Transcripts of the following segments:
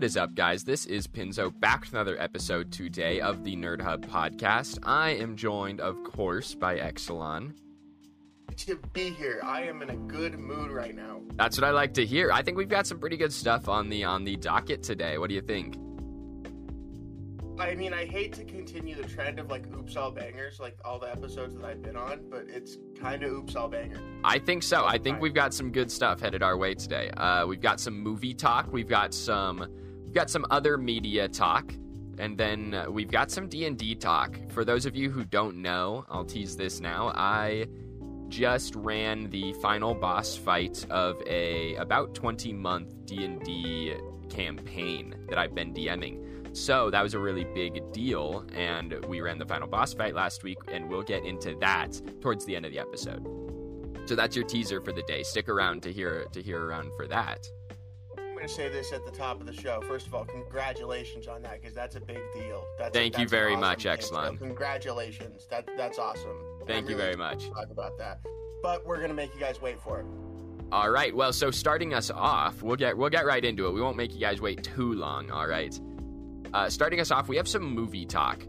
What is up, guys? This is Pinzo back with another episode today of the Nerd Hub podcast. I am joined, of course, by Exelon. To be here, I am in a good mood right now. That's what I like to hear. I think we've got some pretty good stuff on the on the docket today. What do you think? I mean, I hate to continue the trend of like oops all bangers, like all the episodes that I've been on, but it's kind of oops all banger. I think so. I think we've got some good stuff headed our way today. Uh, we've got some movie talk. We've got some we've got some other media talk, and then uh, we've got some D and D talk. For those of you who don't know, I'll tease this now. I just ran the final boss fight of a about 20 month D&D campaign that I've been DMing. So that was a really big deal, and we ran the final boss fight last week, and we'll get into that towards the end of the episode. So that's your teaser for the day. Stick around to hear to hear around for that. I'm going to say this at the top of the show. First of all, congratulations on that because that's a big deal. That's Thank you very awesome much. Exelon. So congratulations. That that's awesome. Thank I'm you really very much. Talk about that, but we're going to make you guys wait for it. All right. Well, so starting us off, we'll get we'll get right into it. We won't make you guys wait too long. All right. Uh, starting us off, we have some movie talk.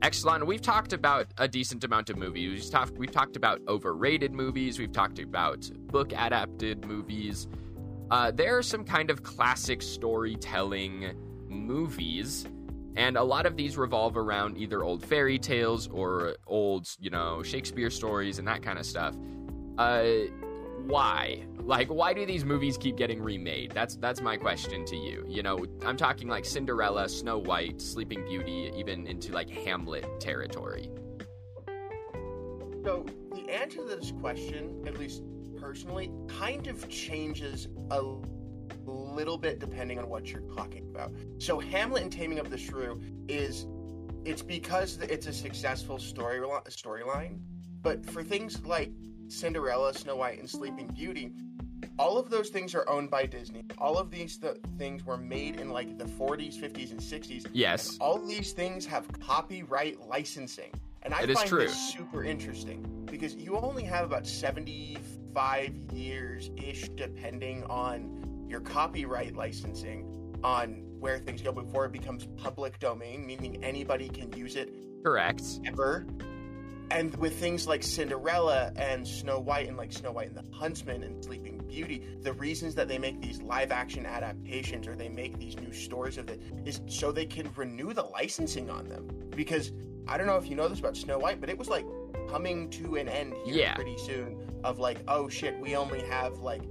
Exelon, we've talked about a decent amount of movies. We've talked, we've talked about overrated movies. We've talked about book adapted movies. Uh, there are some kind of classic storytelling movies, and a lot of these revolve around either old fairy tales or old, you know, Shakespeare stories and that kind of stuff. Uh, why? Like, why do these movies keep getting remade? That's that's my question to you. You know, I'm talking like Cinderella, Snow White, Sleeping Beauty, even into like Hamlet territory. So the answer to this question, at least personally, kind of changes a little bit depending on what you're talking about. So Hamlet and Taming of the Shrew is it's because it's a successful story storyline, but for things like Cinderella, Snow White, and Sleeping Beauty, all of those things are owned by Disney. All of these th- things were made in like the 40s, 50s, and 60s. Yes. And all these things have copyright licensing. And I It find this super interesting because you only have about 75 years ish, depending on your copyright licensing, on where things go before it becomes public domain, meaning anybody can use it Correct. ever. And with things like Cinderella and Snow White and like Snow White and the Huntsman and Sleeping Beauty, the reasons that they make these live action adaptations or they make these new stories of it is so they can renew the licensing on them. Because I don't know if you know this about Snow White, but it was like coming to an end here Yeah. pretty soon of like, oh shit, we only have like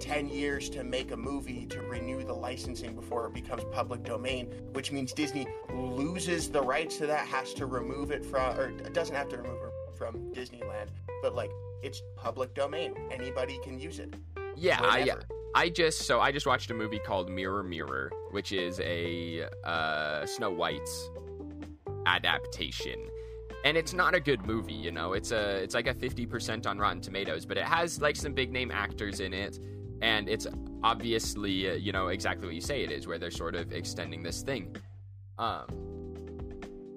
10 years to make a movie to renew the licensing before it becomes public domain, which means Disney loses the rights to that, has to remove it from, or doesn't have to remove it from Disneyland, but like it's public domain. Anybody can use it. Yeah, I. I just so I just watched a movie called Mirror Mirror, which is a uh, Snow White's adaptation. And it's not a good movie, you know. It's a it's like a 50% on Rotten Tomatoes, but it has like some big name actors in it and it's obviously uh, you know exactly what you say it is where they're sort of extending this thing. Um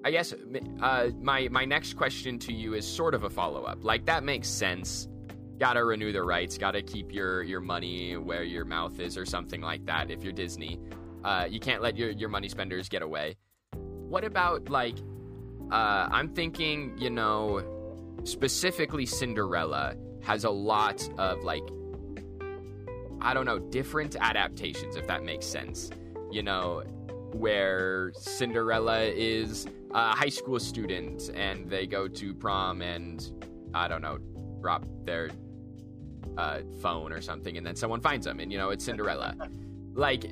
I guess uh, my my next question to you is sort of a follow up. Like that makes sense gotta renew the rights, gotta keep your your money where your mouth is, or something like that. If you're Disney, uh, you can't let your your money spenders get away. What about like, uh, I'm thinking, you know, specifically Cinderella has a lot of like, I don't know, different adaptations, if that makes sense. You know, where Cinderella is a high school student and they go to prom and I don't know, drop their uh, phone or something, and then someone finds them, and you know it's Cinderella. like,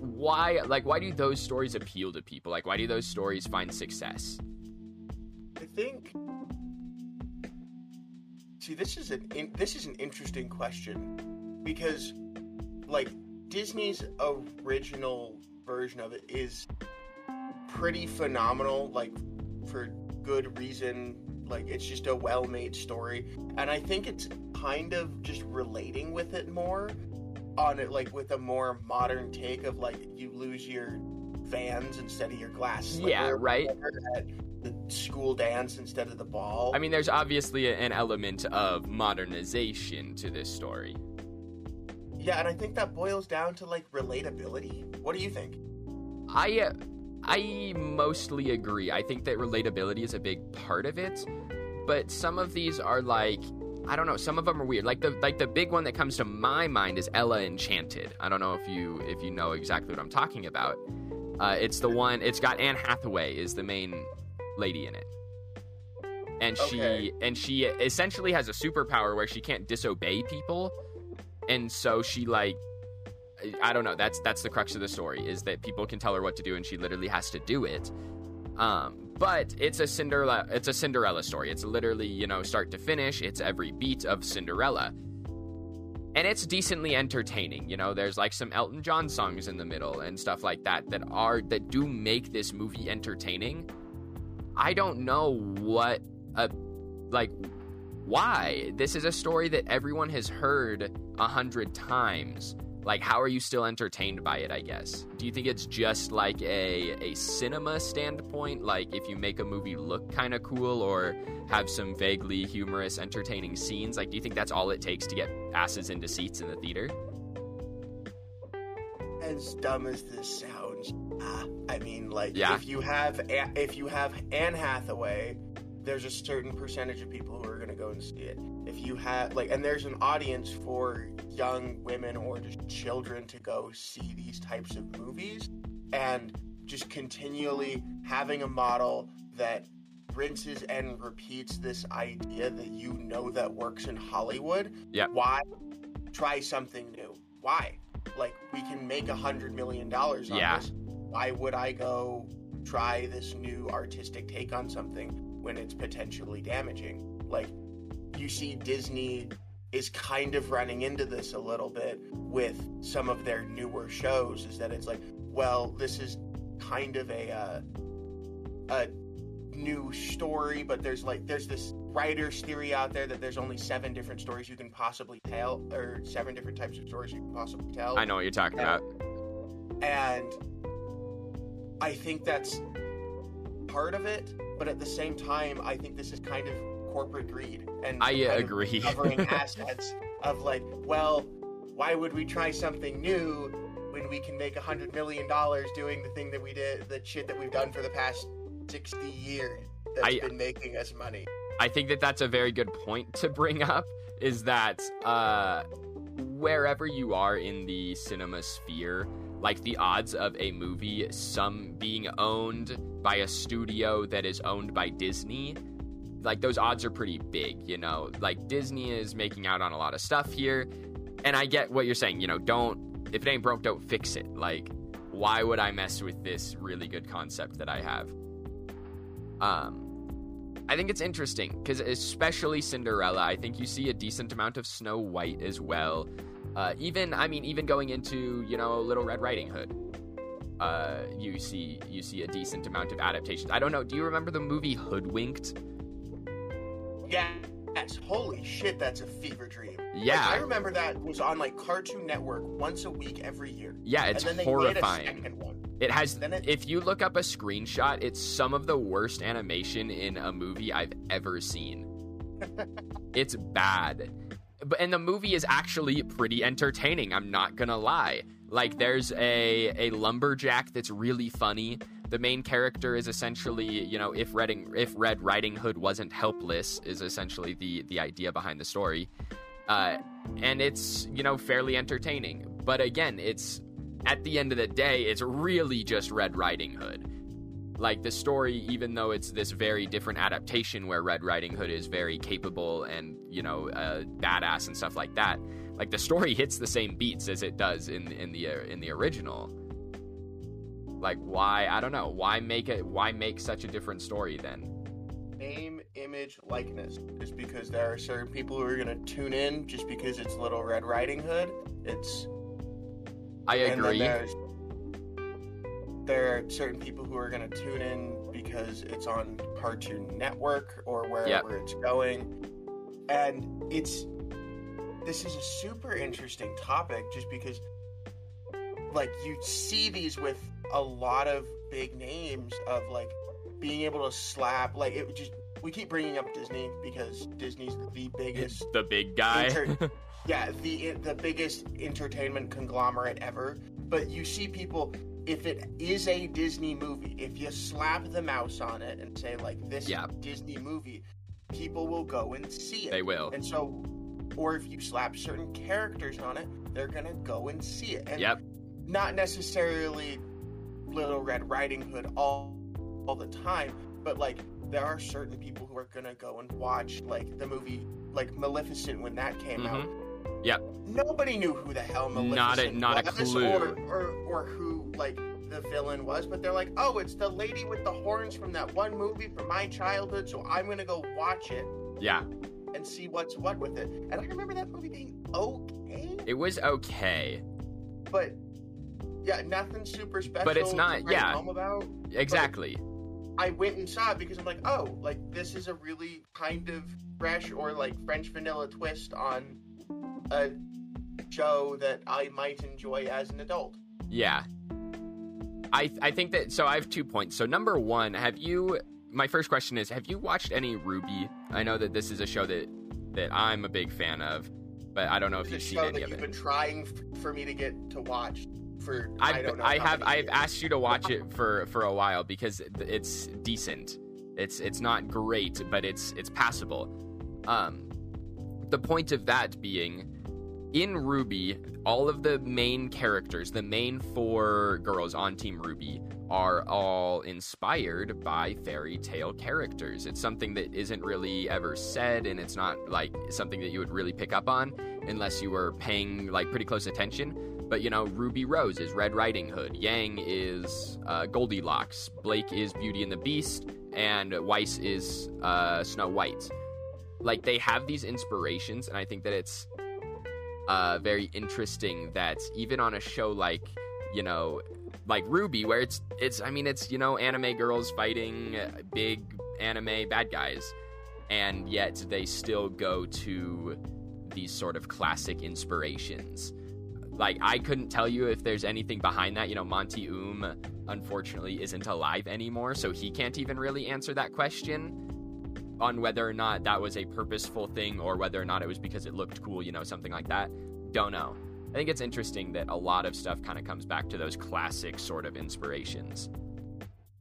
why? Like, why do those stories appeal to people? Like, why do those stories find success? I think. See, this is an in, this is an interesting question because, like, Disney's original version of it is pretty phenomenal. Like, for good reason. Like, it's just a well-made story, and I think it's kind of just relating with it more on it, like with a more modern take of like you lose your Vans instead of your glass. Yeah, right. At the school dance instead of the ball. I mean, there's obviously an element of modernization to this story. Yeah, and I think that boils down to like relatability. What do you think? I uh, I mostly agree. I think that relatability is a big part of it, but some of these are like I don't know. Some of them are weird. Like the like the big one that comes to my mind is Ella Enchanted. I don't know if you if you know exactly what I'm talking about. Uh, it's the one. It's got Anne Hathaway is the main lady in it, and she Okay. and she essentially has a superpower where she can't disobey people, and so she like I don't know. That's that's the crux of the story is that people can tell her what to do, and she literally has to do it. Um, but it's a Cinderella. It's a Cinderella story. It's literally you know start to finish. It's every beat of Cinderella, and it's decently entertaining. You know, there's like some Elton John songs in the middle and stuff like that that are that do make this movie entertaining. I don't know what a like why. This is a story that everyone has heard a hundred times. Like how are you still entertained by it i guess? Do you think it's just like a a cinema standpoint? Like if you make a movie look kind of cool or have some vaguely humorous entertaining scenes? Like do you think that's all it takes to get asses into seats in the theater? As dumb as this sounds, ah, I mean, like Yeah. if you have if you have Anne Hathaway, there's a certain percentage of people who are going to go and see it. If you have like, and there's an audience for young women or just children to go see these types of movies, and just continually having a model that rinses and repeats this idea that you know that works in Hollywood. Yeah. Why try something new? Why? Like we can make a hundred million dollars on Yeah. this. Why would I go try this new artistic take on something when it's potentially damaging? Like you see Disney is kind of running into this a little bit with some of their newer shows is that it's like, well, this is kind of a uh, a new story, but there's like there's this writer's theory out there that there's only seven different stories you can possibly tell, or seven different types of stories you can possibly tell. i know what you're talking about and I think that's part of it, but at the same time, I think this is kind of corporate greed and i uh, agree covering assets of like, well, why would we try something new when we can make a hundred million dollars doing the thing that we did, the shit that we've done for the past sixty years that's I- been making us money? I think that that's a very good point to bring up is that uh, wherever you are in the cinema sphere, like the odds of a movie some being owned by a studio that is owned by Disney, like those odds are pretty big, you know. Like Disney is making out on a lot of stuff here, and I get what you're saying, you know, don't if it ain't broke, don't fix it. Like why would I mess with this really good concept that I have? Um I think it's interesting because, especially Cinderella, I think you see a decent amount of Snow White as well. Uh, even, I mean, even going into you know Little Red Riding Hood, uh, you see you see a decent amount of adaptations. I don't know. Do you remember the movie Hoodwinked? Yeah, yes. Holy shit, that's a fever dream. Yeah, Like, I remember that was on like Cartoon Network once a week every year. yeah, it's and then they horrifying. Made a second one. It has. It- If you look up a screenshot, it's some of the worst animation in a movie I've ever seen. it's bad. But and the movie is actually pretty entertaining. I'm not gonna lie. Like there's a a lumberjack that's really funny. The main character is essentially, you know, if Redding, if Red Riding Hood wasn't helpless, is essentially the the idea behind the story. Uh, and it's you know fairly entertaining. But again, it's at the end of the day, it's really just Red Riding Hood. Like the story, even though it's this very different adaptation where Red Riding Hood is very capable and you know uh, badass and stuff like that, like the story hits the same beats as it does in in the uh, in the original. Like why? I don't know. Why make it? Why make such a different story then? Name, image, likeness. Just because there are certain people who are gonna tune in just because it's Little Red Riding Hood. It's I agree. there's there are certain people who are gonna tune in because it's on Cartoon Network or wherever it's going. And it's this is a super interesting topic just because like you see these with a lot of big names of like being able to slap like it just we keep bringing up Disney because Disney's the biggest The big guy. Inter- yeah, the the biggest entertainment conglomerate ever. But you see people if it is a Disney movie, if you slap the mouse on it and say like this Yeah. is a Disney movie, people will go and see it. They will. And so or if you slap certain characters on it, they're gonna go and see it. And Yep. not necessarily Little Red Riding Hood all all the time, but like there are certain people who are gonna go and watch like the movie like Maleficent when that came Mhm. out. Yep. Nobody knew who the hell Maleficent Not a- not a clue. or, or or who like the villain was, but they're like, oh, it's the lady with the horns from that one movie from my childhood, so I'm gonna go watch it Yeah. and see what's what with it. And I remember that movie being okay, It was okay. but yeah, nothing super special. But it's not- yeah. about. Exactly. I went and saw it because I'm like, oh, like this is a really kind of fresh or like French vanilla twist on a show that I might enjoy as an adult. Yeah. I I think that so I have two points. So number one, have you my first question is have you watched any RWBY? I know that this is a show that that I'm a big fan of, but I don't know if you've seen show any that of you've it. been trying for me to get to watch for I I've, don't know. I have I've years. asked you to watch it for for a while because it's decent. It's it's not great, but it's it's passable. Um, the point of that being, in RWBY, all of the main characters, the main four girls on Team RWBY, are all inspired by fairy tale characters. It's something that isn't really ever said, and it's not like something that you would really pick up on unless you were paying like pretty close attention. But you know, Ruby Rose is Red Riding Hood, Yang is uh, Goldilocks, Blake is Beauty and the Beast, and Weiss is uh, Snow White. Like they have these inspirations, and I think that it's uh, very interesting that even on a show like you know like RWBY, where it's it's I mean it's you know anime girls fighting uh, big anime bad guys, and yet they still go to these sort of classic inspirations. Like I couldn't tell you if there's anything behind that. You know, Monty Oum unfortunately isn't alive anymore, so he can't even really answer that question on whether or not that was a purposeful thing or whether or not it was because it looked cool, you know, something like that. Don't know. I think it's interesting that a lot of stuff kind of comes back to those classic sort of inspirations.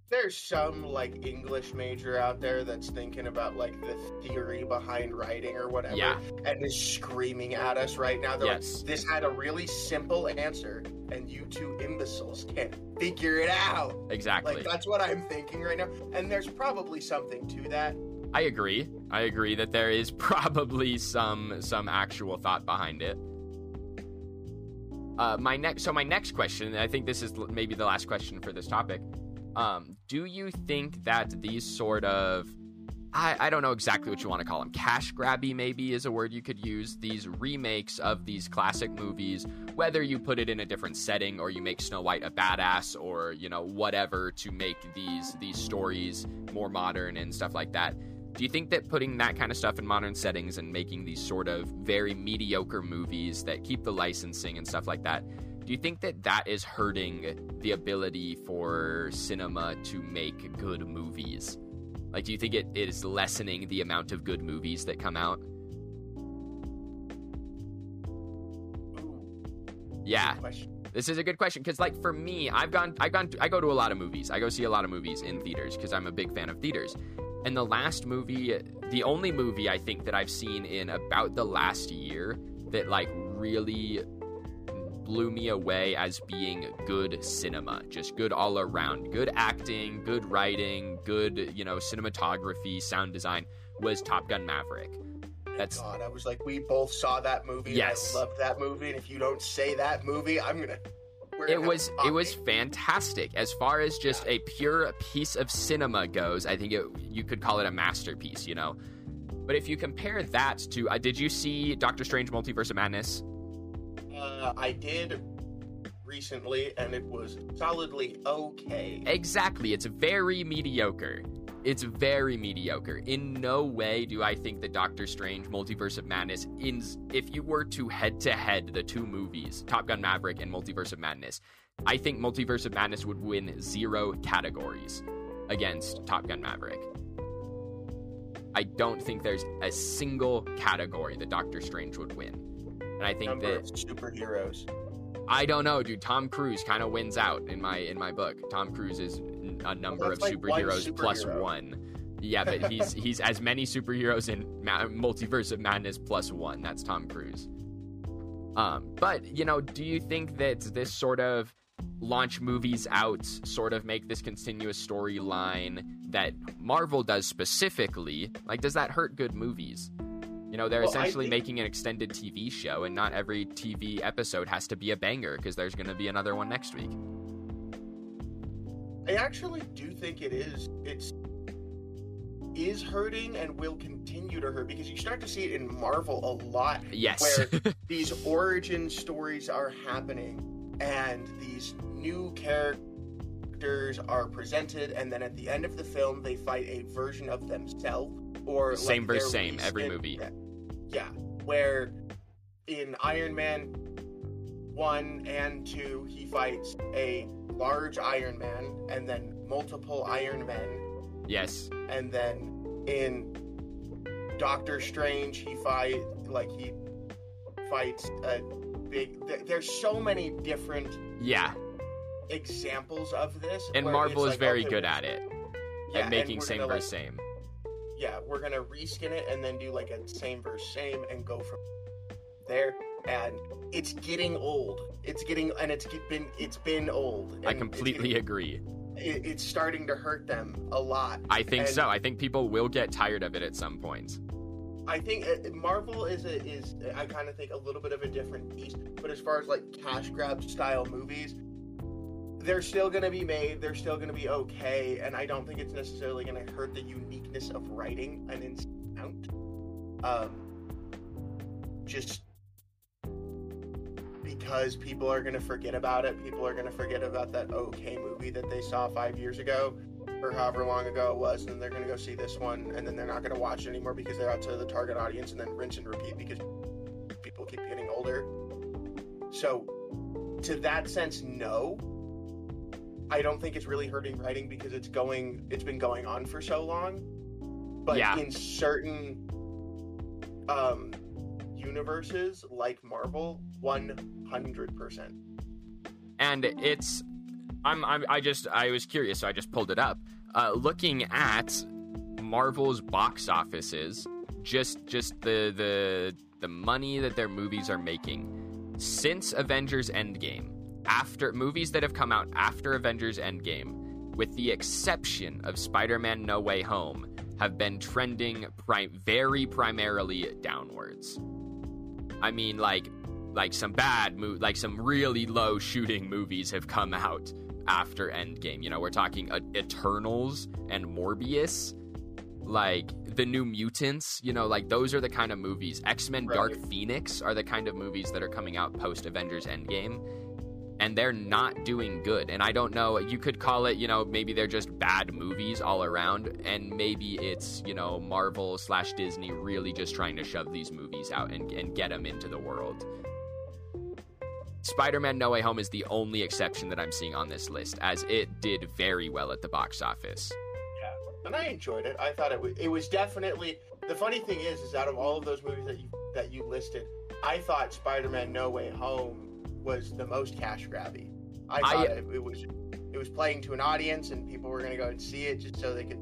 There's some like English major out there that's thinking about like the theory behind writing or whatever, Yeah. and is screaming at us right now. They're Yes. like, "This had a really simple answer, and you two imbeciles can't figure it out." Exactly. Like that's what I'm thinking right now, and there's probably something to that. I agree. I agree that there is probably some some actual thought behind it. Uh, my next, so my next question, I think this is maybe the last question for this topic. Um, do you think that these sort of, I, I don't know exactly what you want to call them, cash grabby maybe is a word you could use. These remakes of these classic movies, whether you put it in a different setting or you make Snow White a badass or you know whatever to make these these stories more modern and stuff like that. Do you think that putting that kind of stuff in modern settings and making these sort of very mediocre movies that keep the licensing and stuff like that, do you think that that is hurting the ability for cinema to make good movies? Like, do you think it, it is lessening the amount of good movies that come out? Yeah. This is a good question because, like, for me, I've gone, I've gone, I go to a lot of movies. I go see a lot of movies in theaters because I'm a big fan of theaters. And the last movie, the only movie I think that I've seen in about the last year that like really blew me away as being good cinema, just good all around, good acting, good writing, good you know cinematography, sound design was Top Gun Maverick. That's God, I was like, we both saw that movie. Yes. I loved that movie, and if you don't say that movie, I'm gonna. we're it was it was fantastic as far as just a pure piece of cinema goes. I think it, you could call it a masterpiece you know? But if you compare that to uh, did you see doctor strange multiverse of madness? Uh, I did recently, and it was solidly okay. exactly. It's very mediocre it's very mediocre in no way do i think that doctor strange multiverse of madness in if you were to head to head the two movies top gun maverick and multiverse of madness i think multiverse of madness would win zero categories against top gun maverick I don't think there's a single category that Doctor Strange would win. and I think number that superheroes. I don't know, dude. Tom Cruise kind of wins out in my in my book. Tom Cruise is a number of like superheroes plus superhero. one. Yeah, but he's he's as many superheroes in Ma- Multiverse of Madness plus one. That's Tom Cruise. Um, but you know, do you think that this sort of launch movies out, sort of make this continuous storyline that Marvel does specifically, like, does that hurt good movies? You know, they're Well, essentially think- making an extended TV show, and not every TV episode has to be a banger because there's going to be another one next week. I actually do think it is. It's is hurting and will continue to hurt because you start to see it in Marvel a lot. Yes. Where these origin stories are happening and these new characters are presented, and then at the end of the film, they fight a version of themselves or like, Same versus same, every in- movie. Yeah, where in Iron Man one and two, he fights a large Iron Man and then multiple Iron Men yes. and then in Doctor Strange, he fight like he fights a big. th- There's so many different Yeah. examples of this, And Marvel is like, very okay, good at it. yeah, at making same gonna, versus like, same. Yeah, we're gonna reskin it and then do like a same versus same and go from there. And it's getting old. It's getting and it's been it's been old. I completely getting- agree. it- it's starting to hurt them a lot. I think and- so. I think people will get tired of it at some point. I think uh, Marvel is a, is I kind of think a little bit of a different beast. But as far as like cash grab style movies, they're still going to be made. They're still going to be okay, and I don't think it's necessarily going to hurt the uniqueness of writing an instant amount. Um, just because people are going to forget about it. People are going to forget about that okay movie that they saw five years ago or however long ago it was, and then they're going to go see this one, and then they're not going to watch it anymore because they're out to the target audience, and then rinse and repeat because people keep getting older. So, to that sense, no. I don't think it's really hurting writing because it's going, it's been going on for so long. But Yeah. in certain um, universes like Marvel, one hundred percent. and it's I'm, I'm I just I was curious, so I just pulled it up. Uh, looking at Marvel's box offices, just just the the the money that their movies are making since Avengers Endgame, after movies that have come out after Avengers Endgame, with the exception of Spider-Man No Way Home, have been trending very primarily downwards. I mean, like like some bad mo- like some really low shooting movies have come out after Endgame. You know, we're talking uh, Eternals and Morbius, like the New Mutants. You know, like those are the kind of movies. X Men Dark Phoenix are the kind of movies that are coming out post Avengers Endgame. And they're not doing good. And I don't know, you could call it, you know, maybe they're just bad movies all around. And maybe it's, you know, Marvel slash Disney really just trying to shove these movies out and, and get them into the world. Spider Man No Way Home is the only exception that I'm seeing on this list, as it did very well at the box office. Yeah, and I enjoyed it. I thought it was it was definitely the funny thing is is out of all of those movies that you that you listed, I thought Spider-Man No Way Home was the most cash grabby. I I- thought it, it was it was playing to an audience and people were going to go and see it just so they could.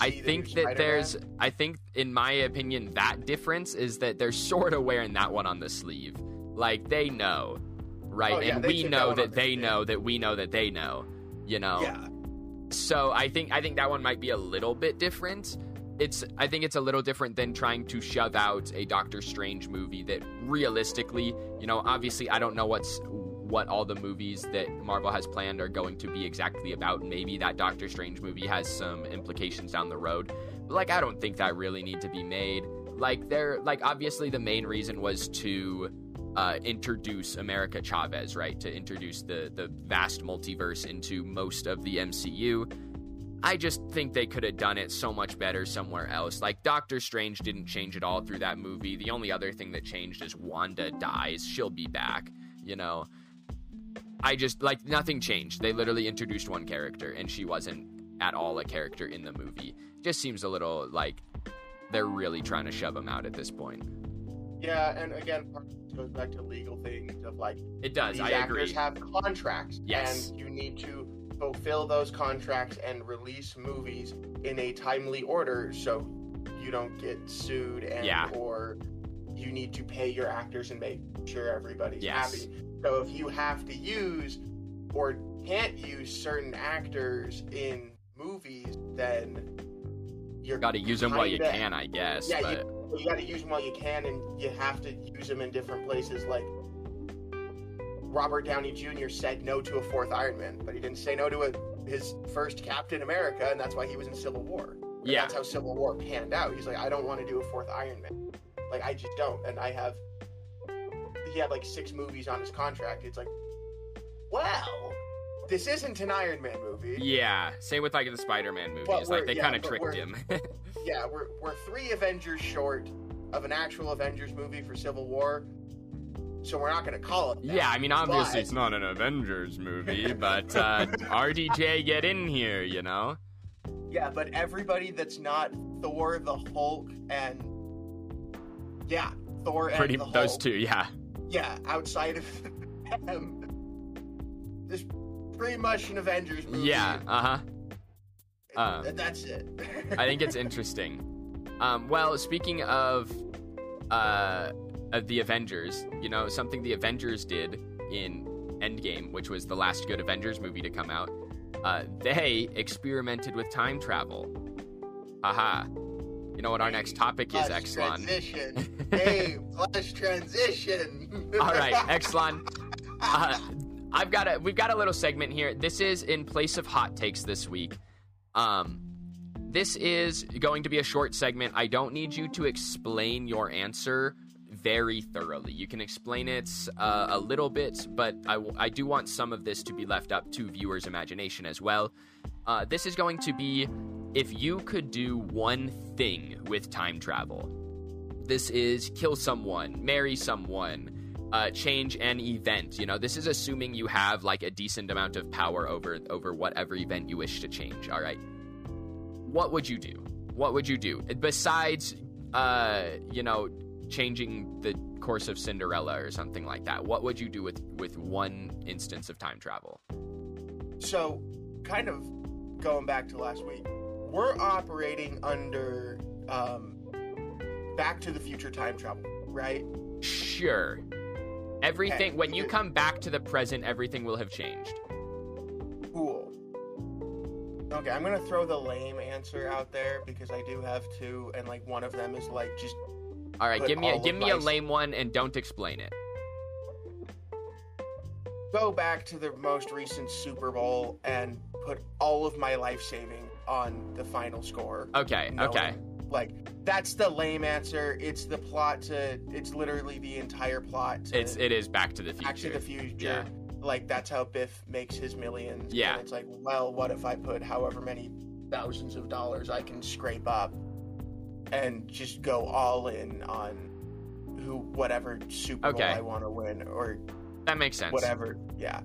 I think that Spider-Man. there's, I think, in my opinion, that difference is that they're sort of wearing that one on the sleeve. Like, they know, right? Oh, yeah, and we took that know that they know that we know that they know, you know? yeah. So I think I think that one might be a little bit different. It's I think it's a little different than trying to shove out a Doctor Strange movie that realistically, you know, obviously I don't know what's what all the movies that Marvel has planned are going to be exactly about. Maybe that Doctor Strange movie has some implications down the road. But like I don't think that really need to be made. Like they're like obviously the main reason was to uh, introduce America Chavez, right? To introduce the the vast multiverse into most of the MCU. I just think they could have done it so much better somewhere else. Like Doctor Strange didn't change at all through that movie. The only other thing that changed is Wanda dies. She'll be back, you know. I just like nothing changed. They literally introduced one character and she wasn't at all a character in the movie. Just seems a little like they're really trying to shove him out at this point. Yeah, and again, part of goes back to legal things of like It does. these I actors agree. have contracts, Yes. and you need to fulfill those contracts and release movies in a timely order, so you don't get sued and Yeah. or you need to pay your actors and make sure everybody's Yes. happy. So if you have to use or can't use certain actors in movies, then you're Got to use them while you can, I guess. Yeah, but you, you got to use them while you can, and you have to use them in different places. Like Robert Downey Jr. said no to a fourth Iron Man, but he didn't say no to a, his first Captain America, and that's why he was in Civil War. Yeah, that's how Civil War panned out. He's like, I don't want to do a fourth Iron Man. Like, I just don't, and I have. He had like six movies on his contract. It's like, well, this isn't an Iron Man movie. yeah. Same with like the Spider-Man movies. Like they yeah, kind of tricked him. yeah, we're we're three Avengers short of an actual Avengers movie for Civil War, so we're not gonna call it. That. yeah, I mean, obviously But- it's not an Avengers movie, but uh, RDJ, get in here, you know. Yeah, but everybody that's not Thor, the Hulk, and yeah, Thor and Pretty the Hulk. those two, yeah. Yeah, outside of them, this pretty much an Avengers movie. Yeah, uh huh. Um, that's it. I think it's interesting. Um, well, speaking of uh, of the Avengers, you know, something the Avengers did in Endgame, which was the last good Avengers movie to come out, uh, they experimented with time travel. Aha. You know what our next topic is, Plus Exlon? Transition. hey, plus transition. All right, Exlon. Uh, I've got a we've got a little segment here. This is in place of hot takes this week. Um, this is going to be a short segment. I don't need you to explain your answer very thoroughly. You can explain it uh, a little bit, but I, w- I do want some of this to be left up to viewers' imagination as well. Uh, this is going to be if you could do one thing with time travel. This is kill someone, marry someone, uh, change an event. You know, this is assuming you have like a decent amount of power over over whatever event you wish to change. All right, what would you do? What would you do besides, uh, you know, changing the course of Cinderella or something like that? What would you do with with one instance of time travel? So, kind of going back to last week, we're operating under um, Back to the Future time travel, right? Sure. Everything Okay, when you come back to the present, everything will have changed. Cool. Okay, I'm gonna throw the lame answer out there because I do have two, and like one of them is like just All right, give me a give me a lame one and don't explain it. go back to the most recent Super Bowl and put all of my life saving on the final score. Okay, okay. Like that's the lame answer. It's the plot to. It's literally the entire plot. To It's it is Back to the Future. Back to the Future. Yeah. Like that's how Biff makes his millions. Yeah. And it's like, well, what if I put however many thousands of dollars I can scrape up, and just go all in on who whatever Super Bowl I want to win or That makes sense. whatever. Yeah.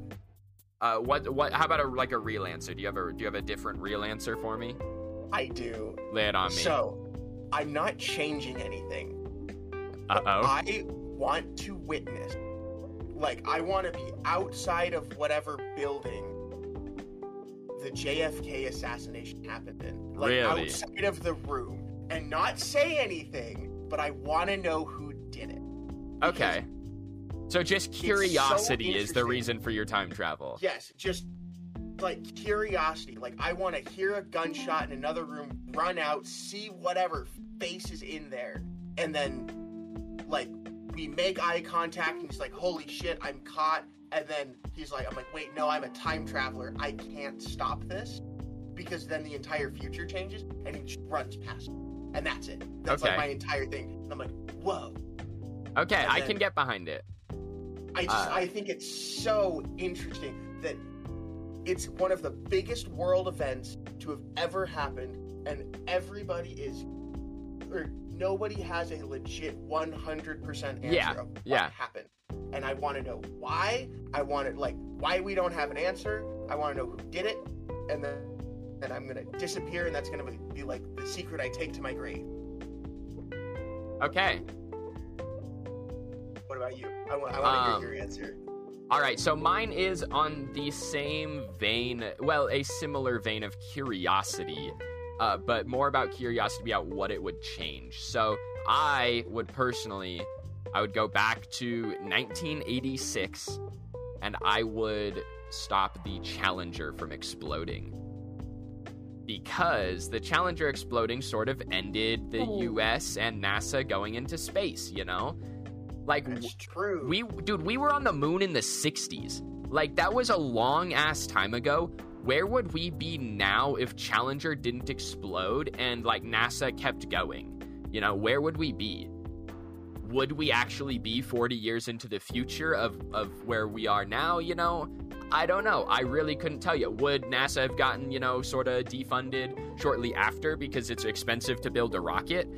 Uh, what what? How about a like a real answer? Do you have a do you have a different real answer for me? I do. Lay it on me. So, I'm not changing anything. uh oh. I want to witness. Like, I want to be outside of whatever building the JFK assassination happened in. Like, Really? outside of the room. And not say anything, but I want to know who did it. Okay. So just so curiosity is the reason for your time travel. Yes, just like curiosity. Like I want to hear a gunshot in another room, run out, see whatever face is in there, and then like we make eye contact, and he's like, "Holy shit, I'm caught!" And then he's like, "I'm like, wait, no, I'm a time traveler. I can't stop this." Because then the entire future changes, and he just runs past, me. and that's it. That's Okay. like my entire thing. And I'm like, "Whoa!" Okay, And I then- can get behind it. I just Uh, I think it's so interesting that it's one of the biggest world events to have ever happened, and everybody is or nobody has a legit 100% answer Yeah, of what yeah. happened. And I want to know why. I want to like why we don't have an answer. I want to know who did it, and then then I'm gonna disappear, and that's gonna be, be like the secret I take to my grave. Okay. What about you? I want, I want to Um, hear your answer. All right, so mine is on the same vein, well, a similar vein of curiosity, uh, but more about curiosity about what it would change. So I would personally, I would go back to 1986, and I would stop the Challenger from exploding. Because the Challenger exploding sort of ended the Oh. US and NASA going into space, you know? Like, That's true. we dude we were on the moon in the 60s like that was a long ass time ago. Where would we be now if challenger didn't explode and like nasa kept going? You know where would we be? Would we actually be 40 years into the future of of where we are now you know? I don't know. I really couldn't tell you. Would nasa have gotten you know sort of defunded shortly after because it's expensive to build a rocket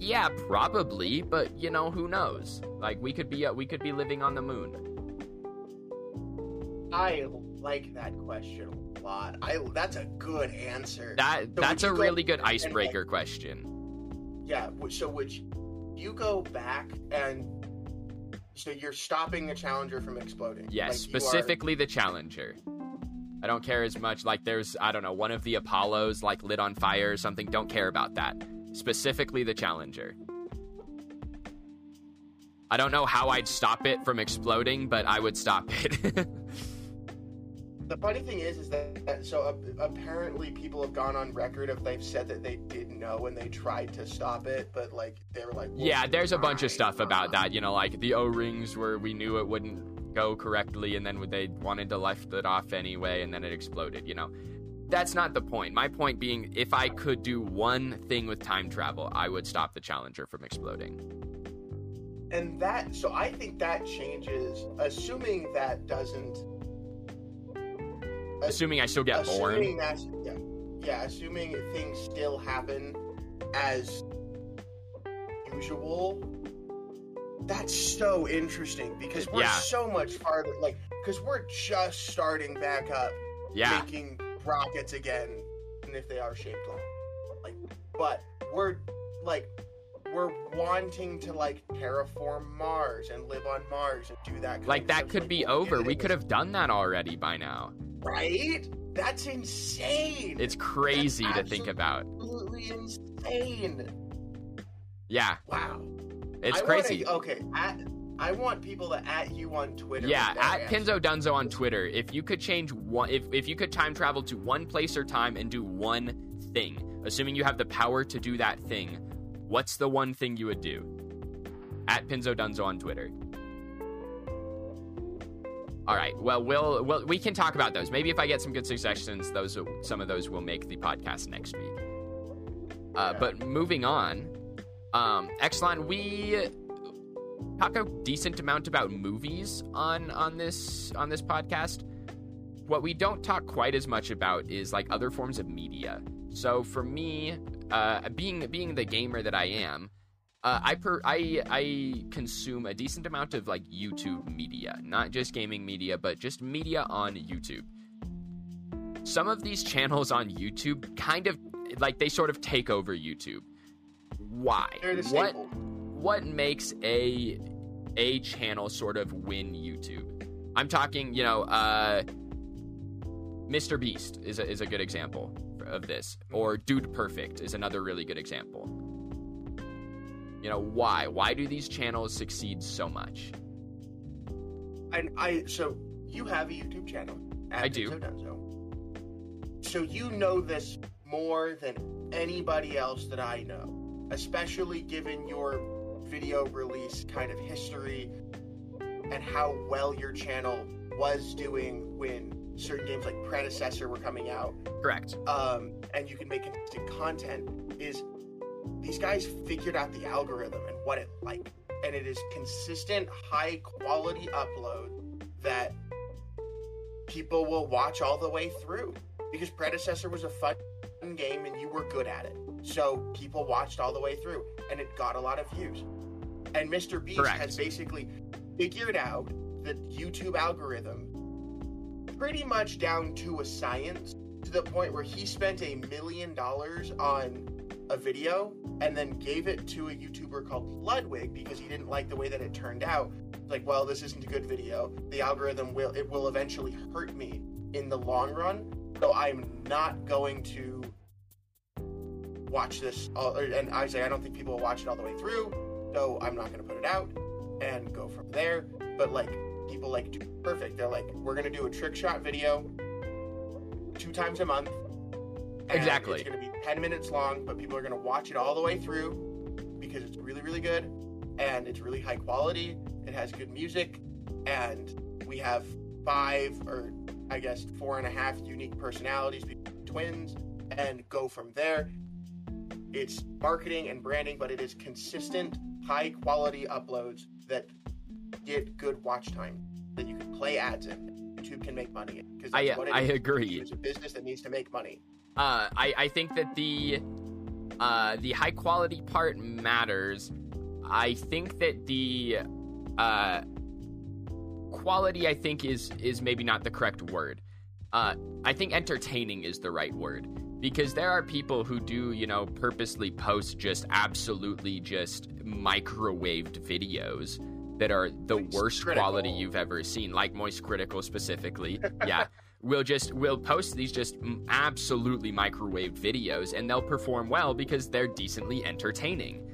yeah, probably, but you know, who knows? Like we could be uh, we could be living on the moon. I like that question a lot. I that's a good answer. That would that's a really good and, like- icebreaker question. yeah. So would you, you go back and so you're stopping the challenger from exploding? Yes, Like, you are- specifically the Challenger. I don't care as much like there's I don't know, one of the Apollos like lit on fire or something. Don't care about that. Specifically the Challenger. I don't know how I'd stop it from exploding, but I would stop it. The funny thing is, is that, that so uh, apparently people have gone on record of they've said that they didn't know and they tried to stop it, but like they were like, well, Yeah, there's a bunch of stuff about uh, that. You know, like the O rings where we knew it wouldn't go correctly, and then they wanted to lift it off anyway, and then it exploded. You know, that's not the point. My point being, if I could do one thing with time travel, I would stop the Challenger from exploding. And that, so I think that changes, assuming that doesn't. Assuming I still get assuming born. that's yeah, yeah, assuming things still happen as usual. That's so interesting because we're Yeah. so much farther, like, because we're just starting back up, Yeah, making rockets again, and if they are shaped like, like, but we're like, we're wanting to like terraform Mars and live on Mars and do that. Like that stuff. could Like, be over. We could have done that already by now. Right? That's insane. It's crazy to think about. absolutely insane. Yeah, Wow. it's I wanna- crazy. okay, at, I want people to at you on Twitter. Yeah, at. Pinzo Dunzo on Twitter. If you could change one, if if you could time travel to one place or time and do one thing, assuming you have the power to do that thing, what's the one thing you would do? At Pinzo Dunzo on Twitter. All right. Well, we'll well we can talk about those. Maybe if I get some good suggestions, those some of those will make the podcast next week. Uh, Yeah. But moving on, um, Exelon, we talk a decent amount about movies on on this on this podcast. What we don't talk quite as much about is like other forms of media. So for me, uh, being being the gamer that I am, uh, I per I I consume a decent amount of like YouTube media, not just gaming media, but just media on YouTube. Some of these channels on YouTube kind of like they sort of take over YouTube. Why? The what staple. What makes a a channel sort of win YouTube? I'm talking, you know, uh, Mr. Beast is a, is a good example of this, or Dude Perfect is another really good example. You know, why? Why do these channels succeed so much? And I so you have a YouTube channel. I do. So you know this more than anybody else that I know, especially given your video release kind of history and how well your channel was doing when certain games like Predecessor were coming out. Correct. um, and you can make consistent content is these guys figured out the algorithm and what it like and it is consistent high quality upload that people will watch all the way through because predecessor was a fun game and you were good at it so people watched all the way through and it got a lot of views and mr beast Correct. has basically figured out the youtube algorithm pretty much down to a science to the point where he spent a million dollars on a video and then gave it to a YouTuber called Ludwig because he didn't like the way that it turned out. Like, well, this isn't a good video. The algorithm will it will eventually hurt me in the long run. So I'm not going to watch this. All, and I say I don't think people will watch it all the way through. So I'm not going to put it out and go from there. But like people like do perfect. They're like, we're going to do a trick shot video two times a month. Exactly. It's going to be 10 minutes long, but people are going to watch it all the way through because it's really, really good and it's really high quality. It has good music, and we have five or I guess four and a half unique personalities, twins, and go from there. It's marketing and branding, but it is consistent, high quality uploads that get good watch time that you can play ads in. YouTube can make money because I what it I is. agree. It's a business that needs to make money. Uh, I I think that the uh, the high quality part matters. I think that the uh, quality I think is is maybe not the correct word. Uh, I think entertaining is the right word because there are people who do you know purposely post just absolutely just microwaved videos that are the Moist worst Critical. quality you've ever seen, like Moist Critikal specifically. yeah, we'll just we'll post these just absolutely microwaved videos, and they'll perform well because they're decently entertaining.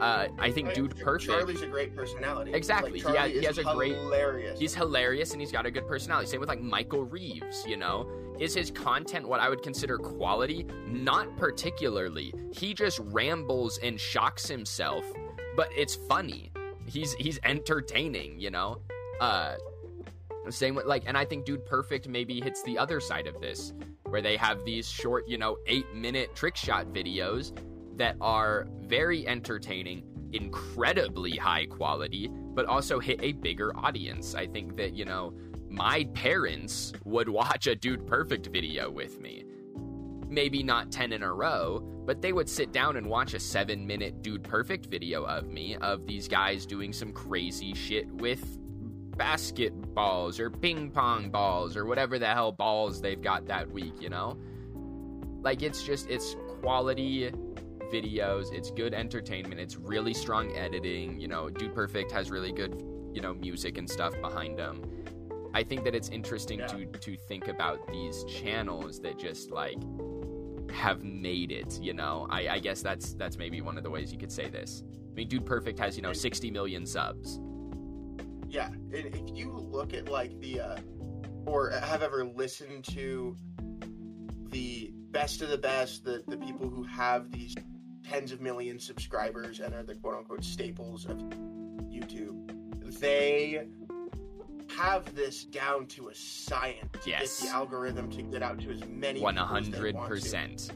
Uh, I think Dude Perfect. Charlie's a great personality. Exactly. Like, He has- he has a great- hilarious. He's hilarious and he's got a good personality. Same with like Michael Reeves, you know? Is his content what I would consider quality? Not particularly. He just rambles and shocks himself, but it's funny. He's he's entertaining, you know? Uh same with like and I think Dude Perfect maybe hits the other side of this where they have these short, you know, 8-minute trick shot videos that are very entertaining, incredibly high quality, but also hit a bigger audience. I think that, you know, my parents would watch a Dude Perfect video with me. Maybe not 10 in a row, but they would sit down and watch a seven minute Dude Perfect video of me, of these guys doing some crazy shit with basketballs or ping pong balls or whatever the hell balls they've got that week, you know? Like, it's just, it's quality videos, it's good entertainment, it's really strong editing. You know, Dude Perfect has really good, you know, music and stuff behind them. I think that it's interesting Yeah. to to think about these channels that just like have made it. You know, I, I guess that's that's maybe one of the ways you could say this. I mean, Dude Perfect has you know 60 million subs. Yeah, and if you look at like the uh or have ever listened to the best of the best, the the people who have these tens of million subscribers and are the quote unquote staples of YouTube, they have this down to a science to Yes. get the algorithm to get out to as many One people as they hundred want to. percent.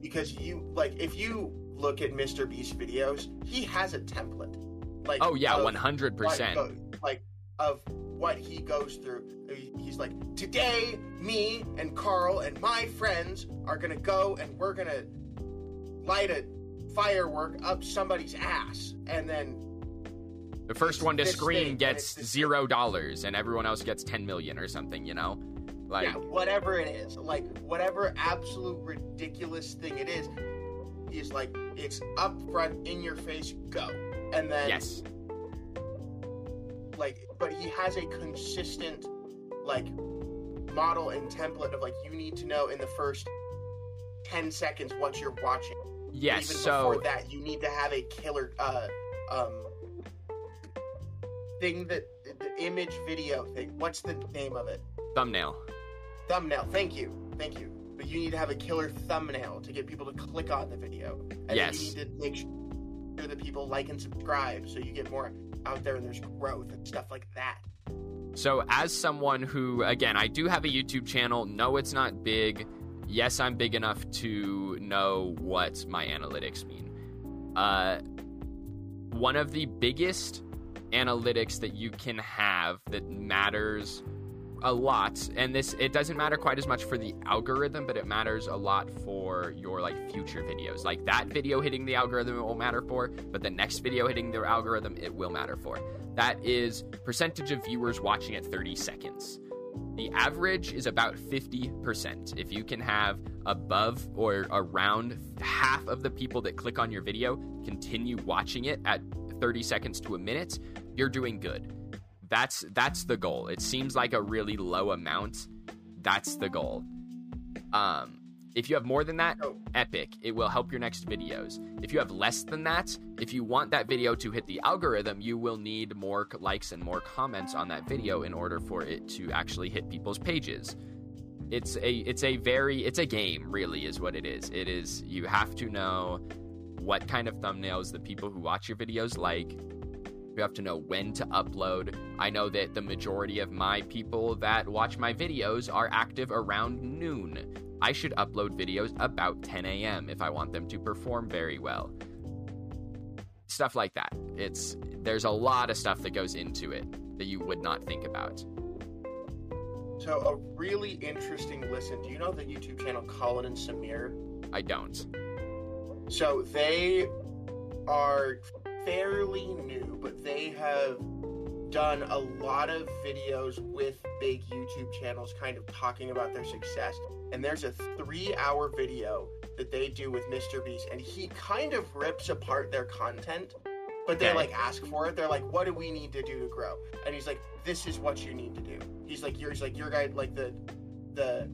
because you like if you look at Mr. Beast videos, he has a template. Like Oh yeah, of one hundred what percent. go- like of what he goes through. He's like, today, me and Carl and my friends are gonna go and we're gonna light a firework up somebody's ass, and then The first one to scream gets zero dollars, and everyone else gets ten million or something. You know, like yeah, whatever it is, like whatever absolute ridiculous thing it is, he's like, it's up front, in your face, go, and then yes, like but he has a consistent like model and template of like you need to know in the first 10 seconds what you're watching yes. even So before that you need to have a killer uh um thing that the image video thing what's the name of it thumbnail. thumbnail thank you thank you but you need to have a killer thumbnail to get people to click on the video and Yes. you need to make sure that people like and subscribe so you get more out there and there's growth and stuff like that So, as someone who, again, I do have a YouTube channel, no, it's not big. Yes, I'm big enough to know what my analytics mean. Uh, one of the biggest analytics that you can have that matters a lot and this it doesn't matter quite as much for the algorithm but it matters a lot for your like future videos. Like that video hitting the algorithm it will matter for but the next video hitting the algorithm it will matter for. That is percentage of viewers watching at 30 seconds The average is about 50%. If you can have above or around half of the people that click on your video continue watching it at 30 seconds to a minute, you're doing good. That's that's the goal. It seems like a really low amount. That's the goal. Um if you have more than that, Oh. epic. It will help your next videos. If you have less than that, if you want that video to hit the algorithm, you will need more likes and more comments on that video in order for it to actually hit people's pages. It's a it's a very it's a game really is what it is. It is you have to know what kind of thumbnails the people who watch your videos like. You have to know when to upload. I know that the majority of my people that watch my videos are active around noon. I should upload videos about 10 a.m. if I want them to perform very well. Stuff like that. It's there's a lot of stuff that goes into it that you would not think about. So a really interesting listen. Do you know the YouTube channel Colin and Samir? I don't. So they are fairly new, but they have done a lot of videos with big YouTube channels kind of talking about their success. And there's a three hour video that they do with Mr. Beast, and he kind of rips apart their content. But they like ask for it. They're like, "What do we need to do to grow?" And he's like, "This is what you need to do." He's like, "He's like your guy like the the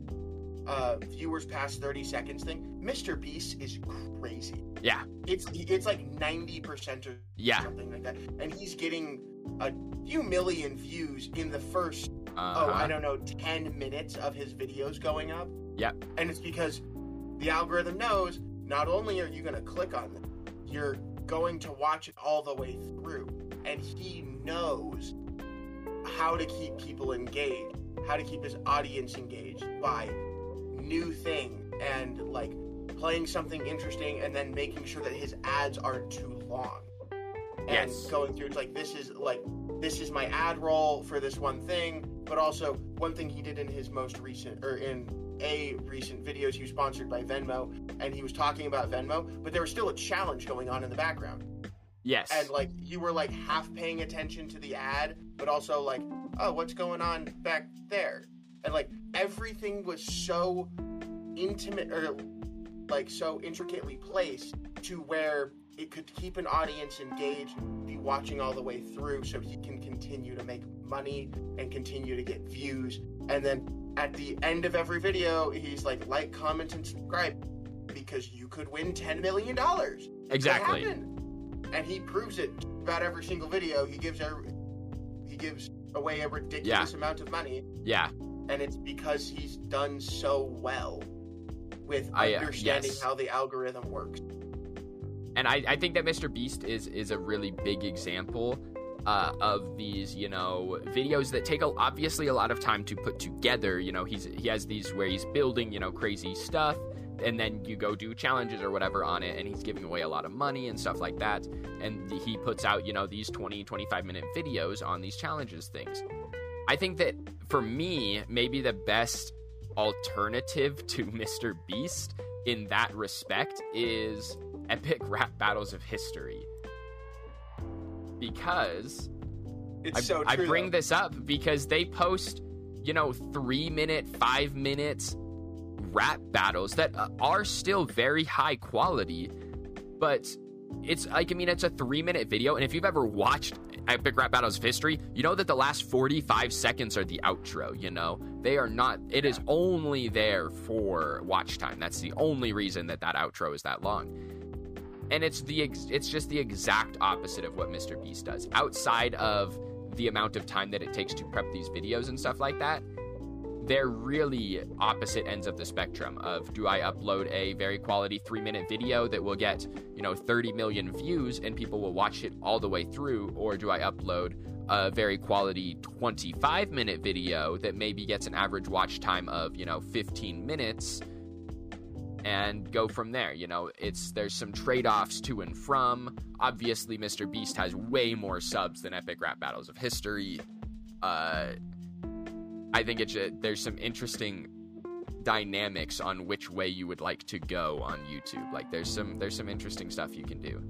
uh, viewers past 30 seconds thing. Mr. Beast is crazy. Yeah. It's it's like 90% or Yeah. something like that. And he's getting a few million views in the first, Uh-huh. oh, I don't know, 10 minutes of his videos going up. Yep. And it's because the algorithm knows not only are you going to click on them, you're going to watch it all the way through. And he knows how to keep people engaged, how to keep his audience engaged by new thing and like playing something interesting and then making sure that his ads aren't too long. And Yes. going through it's like this is like this is my ad roll for this one thing, but also one thing he did in his most recent or in a recent videos he was sponsored by Venmo and he was talking about Venmo, but there was still a challenge going on in the background Yes. and like you were like half paying attention to the ad but also like oh what's going on back there and like everything was so intimate or like so intricately placed to where it could keep an audience engaged be watching all the way through so he can continue to make money and continue to get views and then at the end of every video he's like like comment and subscribe because you could win 10 million dollars exactly. And he proves it about every single video. He gives every, he gives away a ridiculous amount of money, Yeah. and it's because he's done so well with I, uh, understanding yes. how the algorithm works. And I, I think that Mr. Beast is is a really big example uh, of these, you know, videos that take a, obviously a lot of time to put together. You know, he's he has these where he's building, you know, crazy stuff, and then you go do challenges or whatever on it, and he's giving away a lot of money and stuff like that. And he puts out, you know, these 20, 25 minute videos on these challenges things. I think that for me, maybe the best alternative to Mr. Beast in that respect is epic rap battles of history. Because It's I, so true. I bring though. this up because they post, you know, three minute, five minutes rap battles that uh, are still very high quality, but it's like, I mean, it's a three minute video. And if you've ever watched Epic Rap Battles of History, you know that the last 45 seconds are the outro, you know? They are not, it is only there for watch time. That's the only reason that that outro is that long and it's the ex- it's just the exact opposite of what Mr. Beast does. Outside of the amount of time that it takes to prep these videos and stuff like that, they're really opposite ends of the spectrum of do I upload a very quality 3-minute video that will get, you know, 30 million views and people will watch it all the way through or do I upload a very quality 25 minute video that maybe gets an average watch time of, you know, 15 minutes and go from there. You know, it's there's some trade-offs to and from. Obviously, Mr. Beast has way more subs than Epic Rap Battles of History. Uh, I think it's a, there's some interesting dynamics on which way you would like to go on YouTube. Like there's some there's some interesting stuff you can do.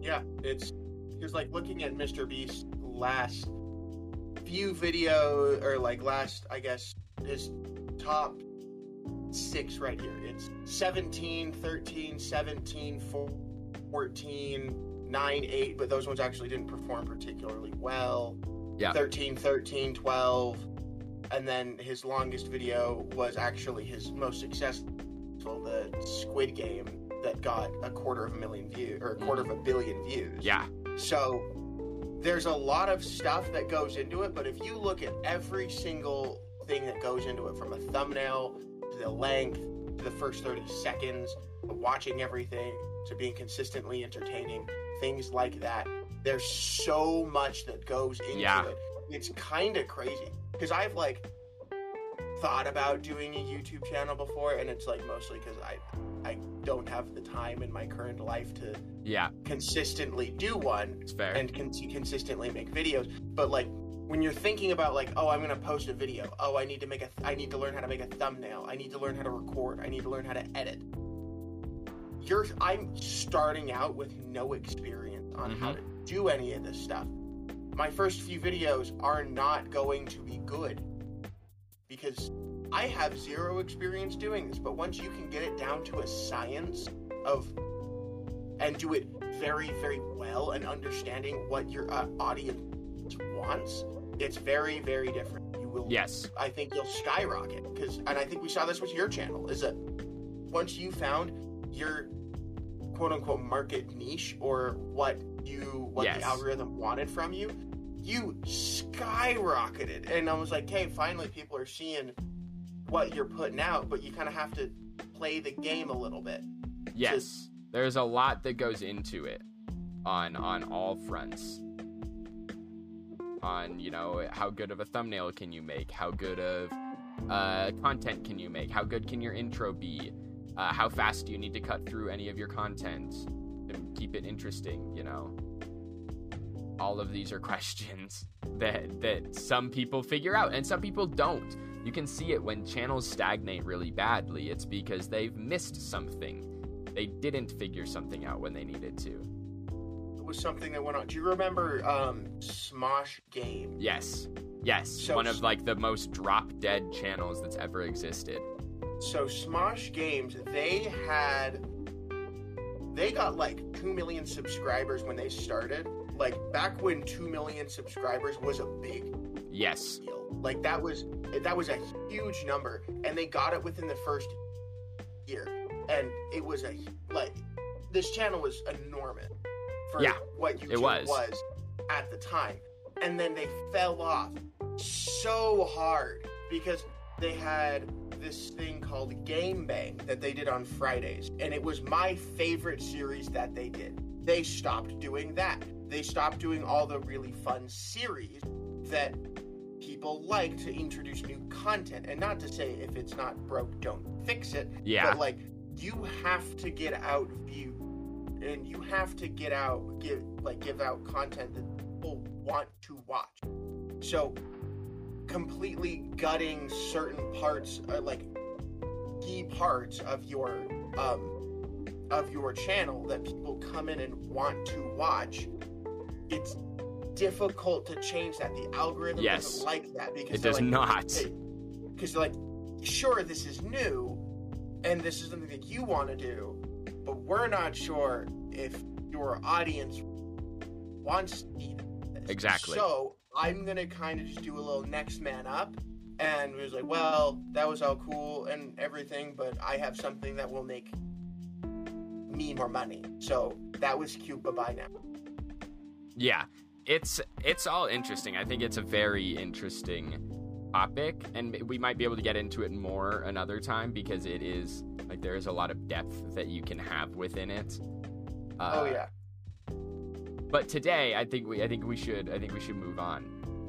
Yeah, it's because like looking at Mr. Beast's last few video or like last I guess his top six right here. It's 17, 13, 17, 14, 9, 8, but those ones actually didn't perform particularly well. Yeah. 13, 13, 12. And then his longest video was actually his most successful, the Squid Game, that got a quarter of a million views or a quarter of a billion views. Yeah. So there's a lot of stuff that goes into it, but if you look at every single thing that goes into it from a thumbnail the length to the first 30 seconds watching everything to being consistently entertaining, things like that, there's so much that goes into Yeah. it. It's kind of crazy because I've like thought about doing a YouTube channel before, and it's like mostly because I I don't have the time in my current life to Yeah. consistently do one It's fair. and con- consistently make videos. But like when you're thinking about like, oh, I'm gonna post a video. Oh, I need to make a. I need to learn how to make a thumbnail. I need to learn how to record. I need to learn how to edit. You're. I'm starting out with no experience on how to do any of this stuff. My first few videos are not going to be good because I have zero experience doing this. But once you can get it down to a science of and do it very, very well and understanding what your uh, audience wants, it's very, very different. You will, yes. I think you'll skyrocket because, and I think we saw this with your channel. Is that once you found your quote unquote market niche or what you what Yes. the algorithm wanted from you, you skyrocketed. And I was like, hey, finally people are seeing what you're putting out, but you kind of have to play the game a little bit. Yes. There's a lot that goes into it on on all fronts. On, you know, how good of a thumbnail can you make? How good of uh, content can you make? How good can your intro be? Uh, how fast do you need to cut through any of your content to keep it interesting, you know? All of these are questions that that some people figure out and some people don't. You can see it when channels stagnate really badly. It's because they've missed something they didn't figure something out when they needed to. Was something that went on. Do you remember um, Smosh Game? Yes. Yes. So- One of like the most drop dead channels that's ever existed. So Smosh Games, they had they got like 2 million subscribers when they started. Like back when 2 million subscribers was a big Yes. deal. Like that was that was a huge number and they got it within the first year. And it was a like this channel was enormous for Yeah, what YouTube was. at the time. And then they fell off so hard because they had this thing called Game Bang that they did on Fridays. And it was my favorite series that they did. They stopped doing that. They stopped doing all the really fun series that people like to introduce new content. And not to say if it's not broke, don't fix it. Yeah. But like you have to get out view and you have to get out give like give out content that people want to watch. So completely gutting certain parts or like key parts of your um of your channel that people come in and want to watch it's difficult to change that the algorithm Yes. doesn't like that because It does like, not. because they're like sure this is new and this is something that you want to do but we're not sure if your audience wants to see this. Exactly. so i'm gonna kind of just do a little next man up and it was like well that was all cool and everything but i have something that will make me more money so that was cute bye bye now Yeah. It's it's all interesting. I think it's a very interesting topic and we might be able to get into it more another time because it is like there is a lot of depth that you can have within it. Uh, oh yeah But today, I think we I think we should I think we should move on.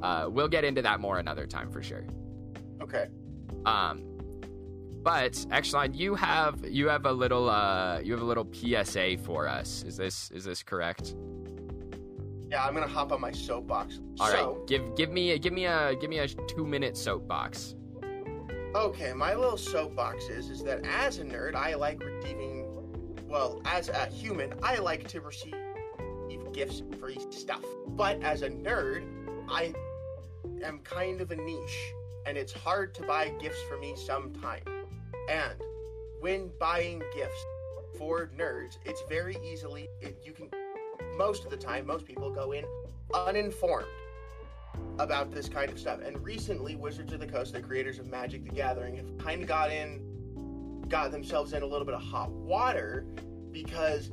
Uh, we'll get into that more another time for sure. okay Um, but Exline, you have you have a little uh, you have a little PSA for us. Is this is this correct? Yeah i'm gonna hop on my soapbox All right, so give give me a, give me a give me a two minute soapbox. Okay, my little soapbox is is that as a nerd, I like receiving. Well, as a human, I like to receive gifts, free stuff. But as a nerd, I am kind of a niche, and it's hard to buy gifts for me sometimes. And when buying gifts for nerds, it's very easily it, you can most of the time most people go in uninformed about this kind of stuff. And recently, Wizards of the Coast, the creators of Magic: The Gathering, have kind of got in, got themselves in a little bit of hot water because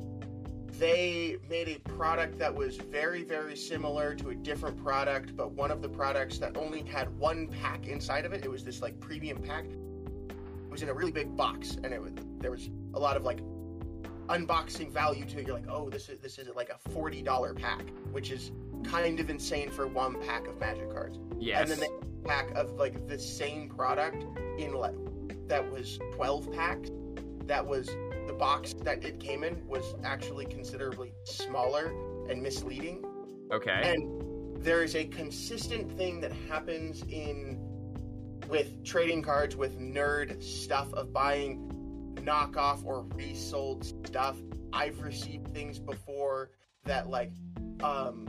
they made a product that was very, very similar to a different product, but one of the products that only had one pack inside of it. It was this like premium pack. It was in a really big box, and it was there was a lot of like unboxing value to it. You're like, oh, this is this is like a forty dollar pack, which is kind of insane for one pack of magic cards. Yes. And then they pack of like the same product in like that was 12 packs. That was the box that it came in was actually considerably smaller and misleading. okay. And there is a consistent thing that happens in with trading cards with nerd stuff of buying knockoff or resold stuff. I've received things before that like um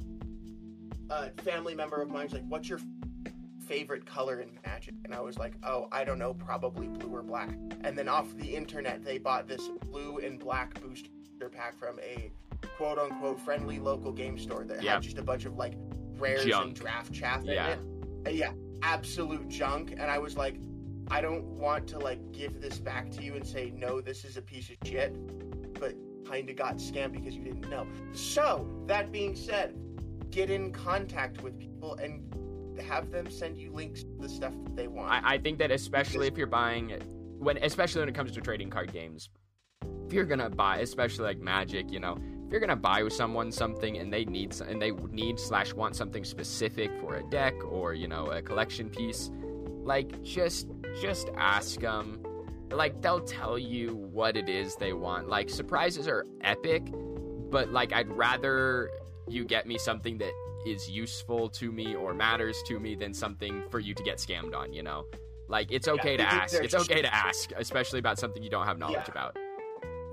a family member of mine's like, "What's your favorite color in Magic?" And I was like, "Oh, I don't know, probably blue or black." And then off the internet, they bought this blue and black booster pack from a quote unquote friendly local game store that Yeah. had just a bunch of like rares Junk. and draft chaff Yeah. in it. Yeah, absolute junk. And I was like, I don't want to like give this back to you and say no, this is a piece of shit, but kind of got scammed because you didn't know. So that being said, get in contact with people and have them send you links to the stuff that they want. I, I think that especially if you're buying when especially when it comes to trading card games if you're gonna buy especially like magic you know if you're gonna buy with someone something and they need and they need slash want something specific for a deck or you know a collection piece like just just ask them like they'll tell you what it is they want like surprises are epic but like i'd rather you get me something that is useful to me or matters to me than something for you to get scammed on, you know? Like it's okay to it- ask. It's okay to ask, especially about something you don't have knowledge Yeah. about.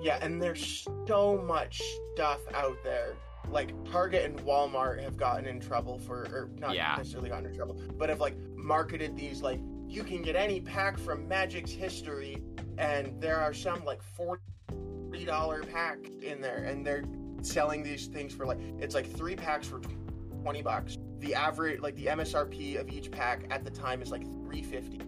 Yeah, and there's so much stuff out there. Like Target and Walmart have gotten in trouble for, or not Yeah. necessarily gotten in trouble, but have like marketed these like you can get any pack from Magic's history, and there are some like forty dollar pack in there, and they're selling these things for like it's like three packs for twenty bucks. The average, like the MSRP of each pack at the time is like three fifty.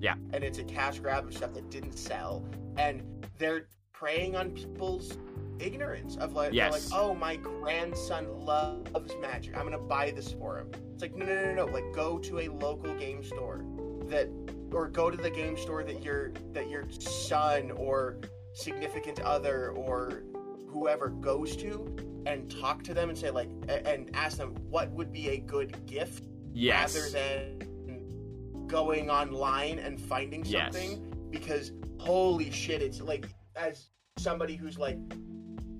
Yeah. and it's a cash grab of stuff that didn't sell, and they're preying on people's ignorance of like, they're like, oh, my grandson loves magic. I'm gonna buy this for him. It's like, no, no, no, no. Like, go to a local game store that, or go to the game store that your that your son or significant other or whoever goes to, and talk to them and say like, and ask them what would be a good gift Yes. rather than going online and finding Yes. something because holy shit it's like as somebody who's like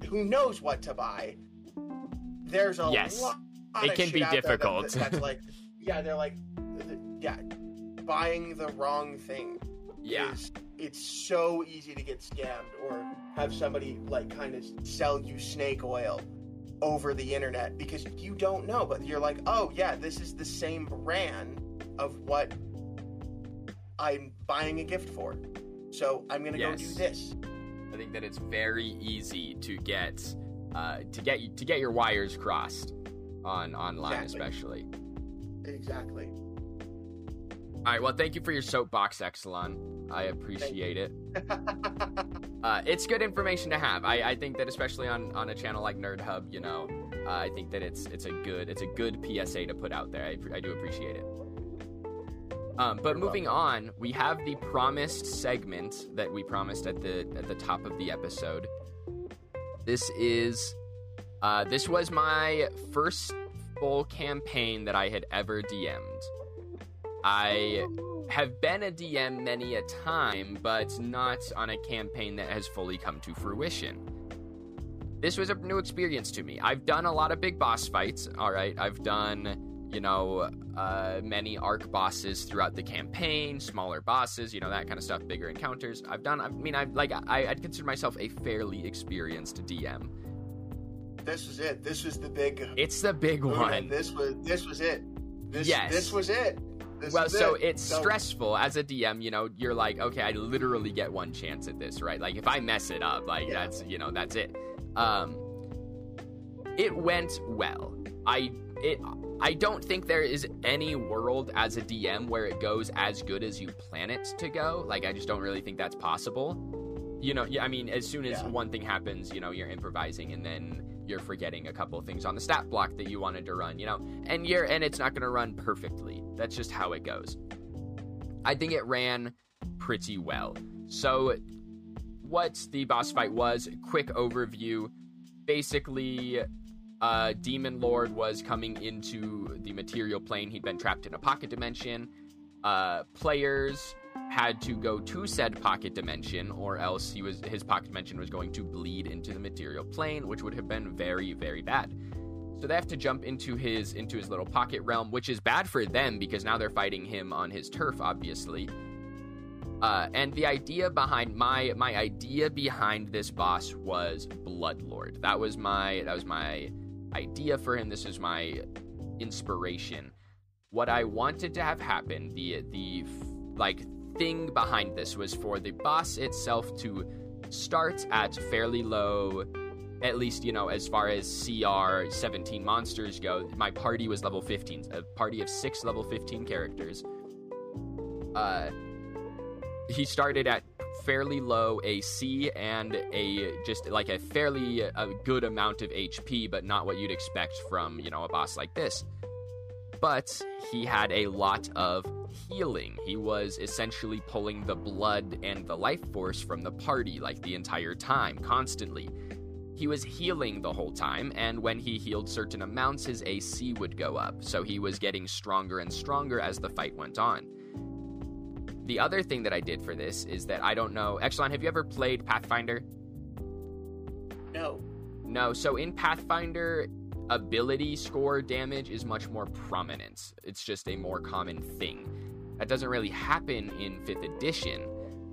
who knows what to buy there's a Yes. lot It can be there that- difficult. that's like yeah they're like yeah buying the wrong thing yeah. is it's so easy to get scammed or have somebody like kind of sell you snake oil over the internet because you don't know but you're like oh yeah this is the same brand of what i'm buying a gift for so i'm gonna go do this I think that it's very easy to get uh, to get to get your wires crossed on online, Exactly. especially. exactly All right. Well, thank you for your soapbox, Exelon. I appreciate it. Uh, it's good information to have. I, I think that especially on, on a channel like Nerd Hub, you know, uh, I think that it's it's a good it's a good PSA to put out there. I, I do appreciate it. Um, but moving on, we have the promised segment that we promised at the at the top of the episode. This is uh, this was my first full campaign that I had ever DM'd. I have been a DM many a time, but not on a campaign that has fully come to fruition. This was a new experience to me. I've done a lot of big boss fights, all right. I've done, you know, uh, many arc bosses throughout the campaign, smaller bosses, you know, that kind of stuff, bigger encounters. I've done, I mean, I've like, I, I'd consider myself a fairly experienced DM. this was it this was the big It's the big one. this was this was it This, Yes. This was it. This well, so it. it's So- stressful as a DM. You know, you're like, okay, I literally get one chance at this, right? Like, if I mess it up, like Yeah. that's you know, that's it. Um, it went well. I it. I don't think there is any world as a DM where it goes as good as you plan it to go. Like, I just don't really think that's possible. You know, yeah, I mean, as soon as Yeah. one thing happens, you know, you're improvising and then you're forgetting a couple of things on the stat block that you wanted to run, you know, and you're and it's not going to run perfectly. That's just how it goes. I think it ran pretty well. So, what the boss fight was, quick overview. Basically, uh, Demon Lord was coming into the material plane. He'd been trapped in a pocket dimension. Uh, players had to go to said pocket dimension, or else he was his pocket dimension was going to bleed into the material plane, which would have been very, very bad. So they have to jump into his into his little pocket realm, which is bad for them because now they're fighting him on his turf, obviously. Uh, and the idea behind my my idea behind this boss was Bloodlord. That was my that was my idea for him. This is my inspiration. What I wanted to have happen, the the like thing behind this was for the boss itself to start at fairly low at least you know as far as cr 17 monsters go my party was level 15 a party of six level 15 characters uh he started at fairly low ac and a just like a fairly a good amount of hp but not what you'd expect from you know a boss like this but he had a lot of healing. He was essentially pulling the blood and the life force from the party like the entire time, constantly. He was healing the whole time, and when he healed certain amounts, his AC would go up, so he was getting stronger and stronger as the fight went on. The other thing that I did for this is that I don't know. Exelon, have you ever played Pathfinder? No. No, so in Pathfinder, ability score damage is much more prominent. It's just a more common thing. That doesn't really happen in 5th edition.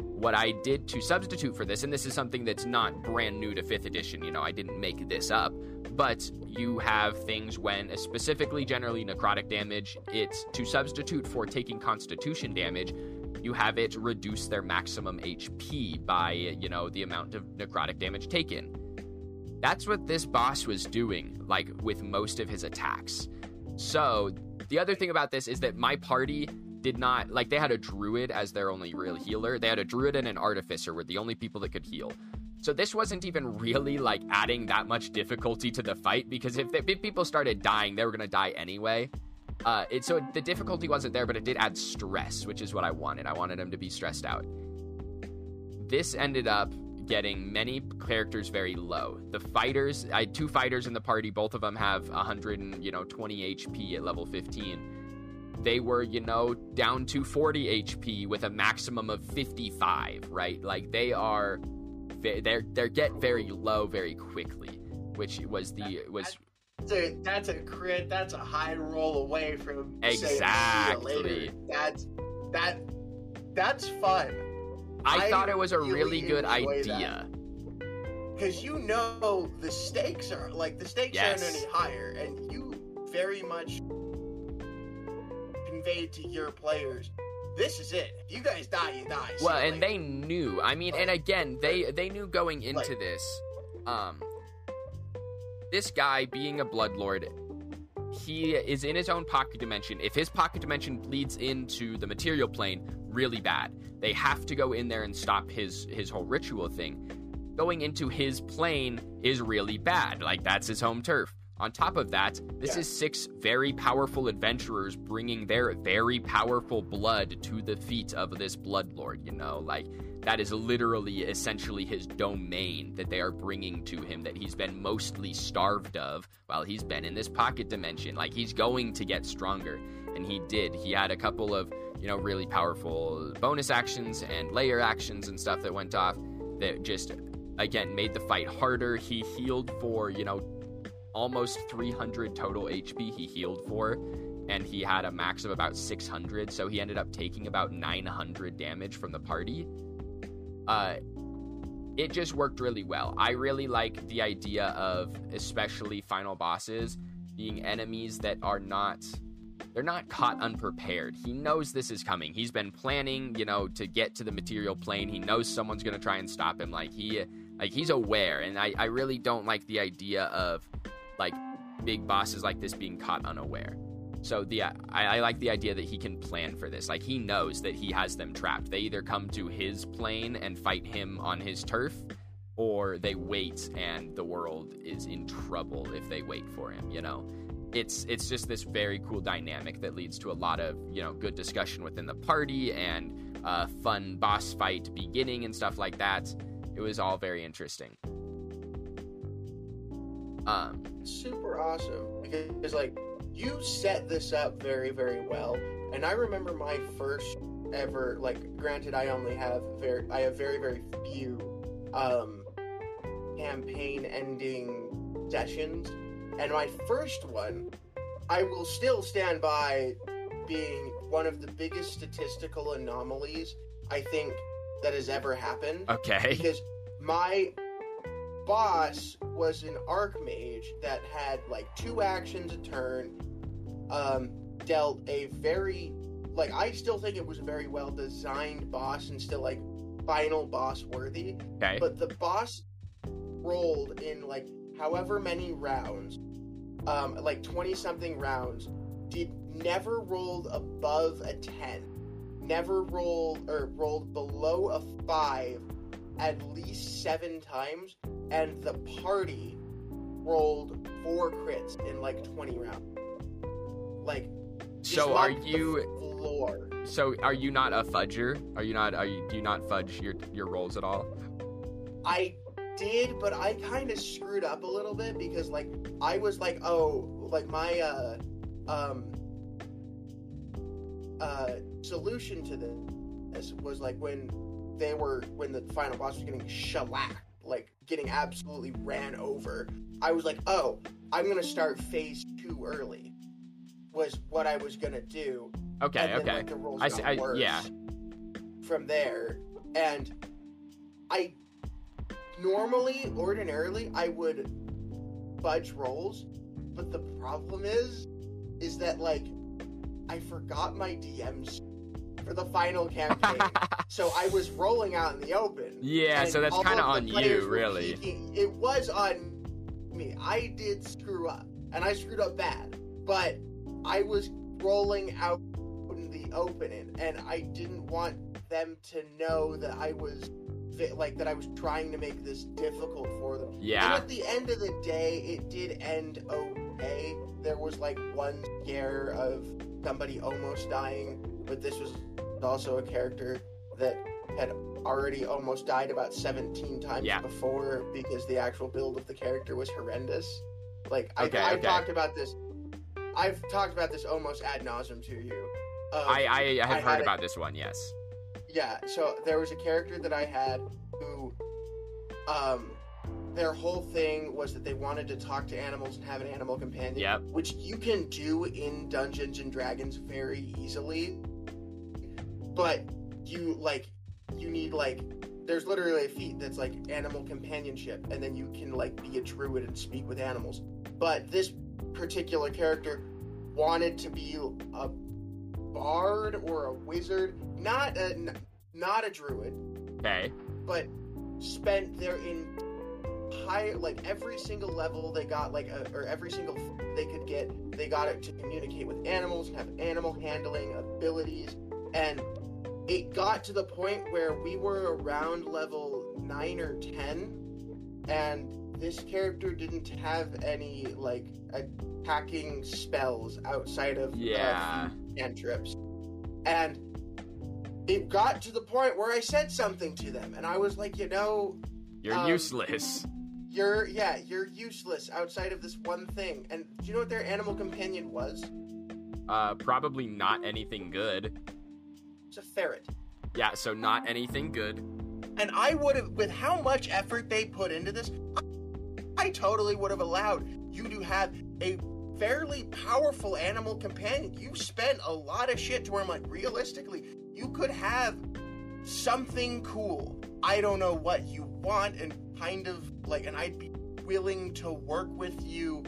What I did to substitute for this, and this is something that's not brand new to 5th edition, you know, I didn't make this up, but you have things when, specifically generally necrotic damage, it's to substitute for taking constitution damage, you have it reduce their maximum HP by, you know, the amount of necrotic damage taken. That's what this boss was doing, like with most of his attacks. So, the other thing about this is that my party did not, like, they had a druid as their only real healer. They had a druid and an artificer were the only people that could heal. So, this wasn't even really, like, adding that much difficulty to the fight because if, if people started dying, they were to die anyway. Uh, it, so, the difficulty wasn't there, but it did add stress, which is what I wanted. I wanted him to be stressed out. This ended up getting many characters very low. The fighters, I had two fighters in the party. Both of them have 100 and you know 20 HP at level 15. They were you know down to 40 HP with a maximum of 55. Right, like they are, they're they're get very low very quickly, which was the was a, that's a crit. That's a high roll away from saying, "See you Exactly. That's that. That's fun. I, I thought it was a really really good idea. because you know the stakes are like the stakes Yes. aren't any higher, and you very much conveyed to your players, this is it. If you guys die, you die. See Well, and later." they knew. I mean, and again, they they knew going into Like- this, um, this guy being a bloodlord, he is in his own pocket dimension. If his pocket dimension bleeds into the material plane, really bad. They have to go in there and stop his his whole ritual thing. Going into his plane is really bad. Like that's his home turf. On top of that, this Yeah. is six very powerful adventurers bringing their very powerful blood to the feet of this bloodlord. You know, like that is literally essentially his domain that they are bringing to him that he's been mostly starved of while he's been in this pocket dimension. Like he's going to get stronger, and he did. He had a couple of you know really powerful bonus actions and lair actions and stuff that went off that just again made the fight harder. He healed for you know almost 300 total HP he healed for, and he had a max of about 600, so he ended up taking about 900 damage from the party. Uh, it just worked really well. I really like the idea of, especially final bosses, being enemies that are not they're not caught unprepared. He knows this is coming. He's been planning, you know, to get to the material plane. He knows someone's to try and stop him. Like he like he's aware and I I really don't like the idea of like big bosses like this being caught unaware. So the I, I, like the idea that he can plan for this. Like he knows that he has them trapped. They either come to his plane and fight him on his turf, or they wait and the world is in trouble if they wait for him. You know, it's it's just this very cool dynamic that leads to a lot of you know good discussion within the party and uh, fun boss fight beginning and stuff like that. It was all very interesting. Um, super awesome because like you set this up very very well. And i remember my first ever like granted i only have very i have very very few um campaign ending sessions. And my first one i will still stand by being one of the biggest statistical anomalies i think that has ever happened. Okay. Because my boss was an archmage that had like two actions a turn, um, dealt a very like I still think it was a very well designed boss and still like final boss worthy. Okay. But the boss rolled in like however many rounds, um, like twenty something rounds, did never rolled above a ten, never rolled or rolled below a five at least seven times, and the party rolled four crits in like 20 rounds. Like, so are you floor? So are you not a fudger? Are you not? Are you do you not fudge your your rolls at all? I did, but I kind of screwed up a little bit because like I was like, oh, like my uh um uh solution to this was like when they were when the final boss was getting shellacked, like getting absolutely ran over. I was like, oh, I'm gonna start phase two early. Was what I was gonna do. Okay, and then, okay. Like, the rolls I got see. I, worse yeah. From there, and I normally, ordinarily, I would fudge rolls, but the problem is, is that like I forgot my DMs for the final campaign. so I was rolling out in the open. Yeah, so that's kind of on you, really. Peeking, it was on me. I did screw up, and I screwed up bad. But I was rolling out in the open, and I didn't want them to know that I was like that I was trying to make this difficult for them. Yeah. And at the end of the day, it did end okay. There was like one scare of somebody almost dying, but this was also a character that had already almost died about 17 times yeah. before because the actual build of the character was horrendous. Like I, okay, I've okay. talked about this. I've talked about this almost ad nauseum to you. Um, I, I, I have I heard about a, this one. Yes. Yeah. So there was a character that I had who, um, their whole thing was that they wanted to talk to animals and have an animal companion. Yep. Which you can do in Dungeons and Dragons very easily but you like you need like there's literally a feat that's like animal companionship and then you can like be a druid and speak with animals. But this particular character wanted to be a bard or a wizard not a not a druid okay. but spent their entire like every single level they got like a, or every single they could get they got it to communicate with animals and have animal handling abilities and it got to the point where we were around level 9 or 10 and this character didn't have any like attacking spells outside of yeah. uh, cantrips. And it got to the point where i said something to them and i was like you know you're um, useless. you're yeah you're useless outside of this one thing. And do you know what their animal companion was? Uh probably not anything good a ferret. Yeah, so not anything good. And I would have, with how much effort they put into this, I totally would have allowed you to have a fairly powerful animal companion. You spent a lot of shit to where I'm like, realistically, you could have something cool. I don't know what you want, and kind of like, and I'd be willing to work with you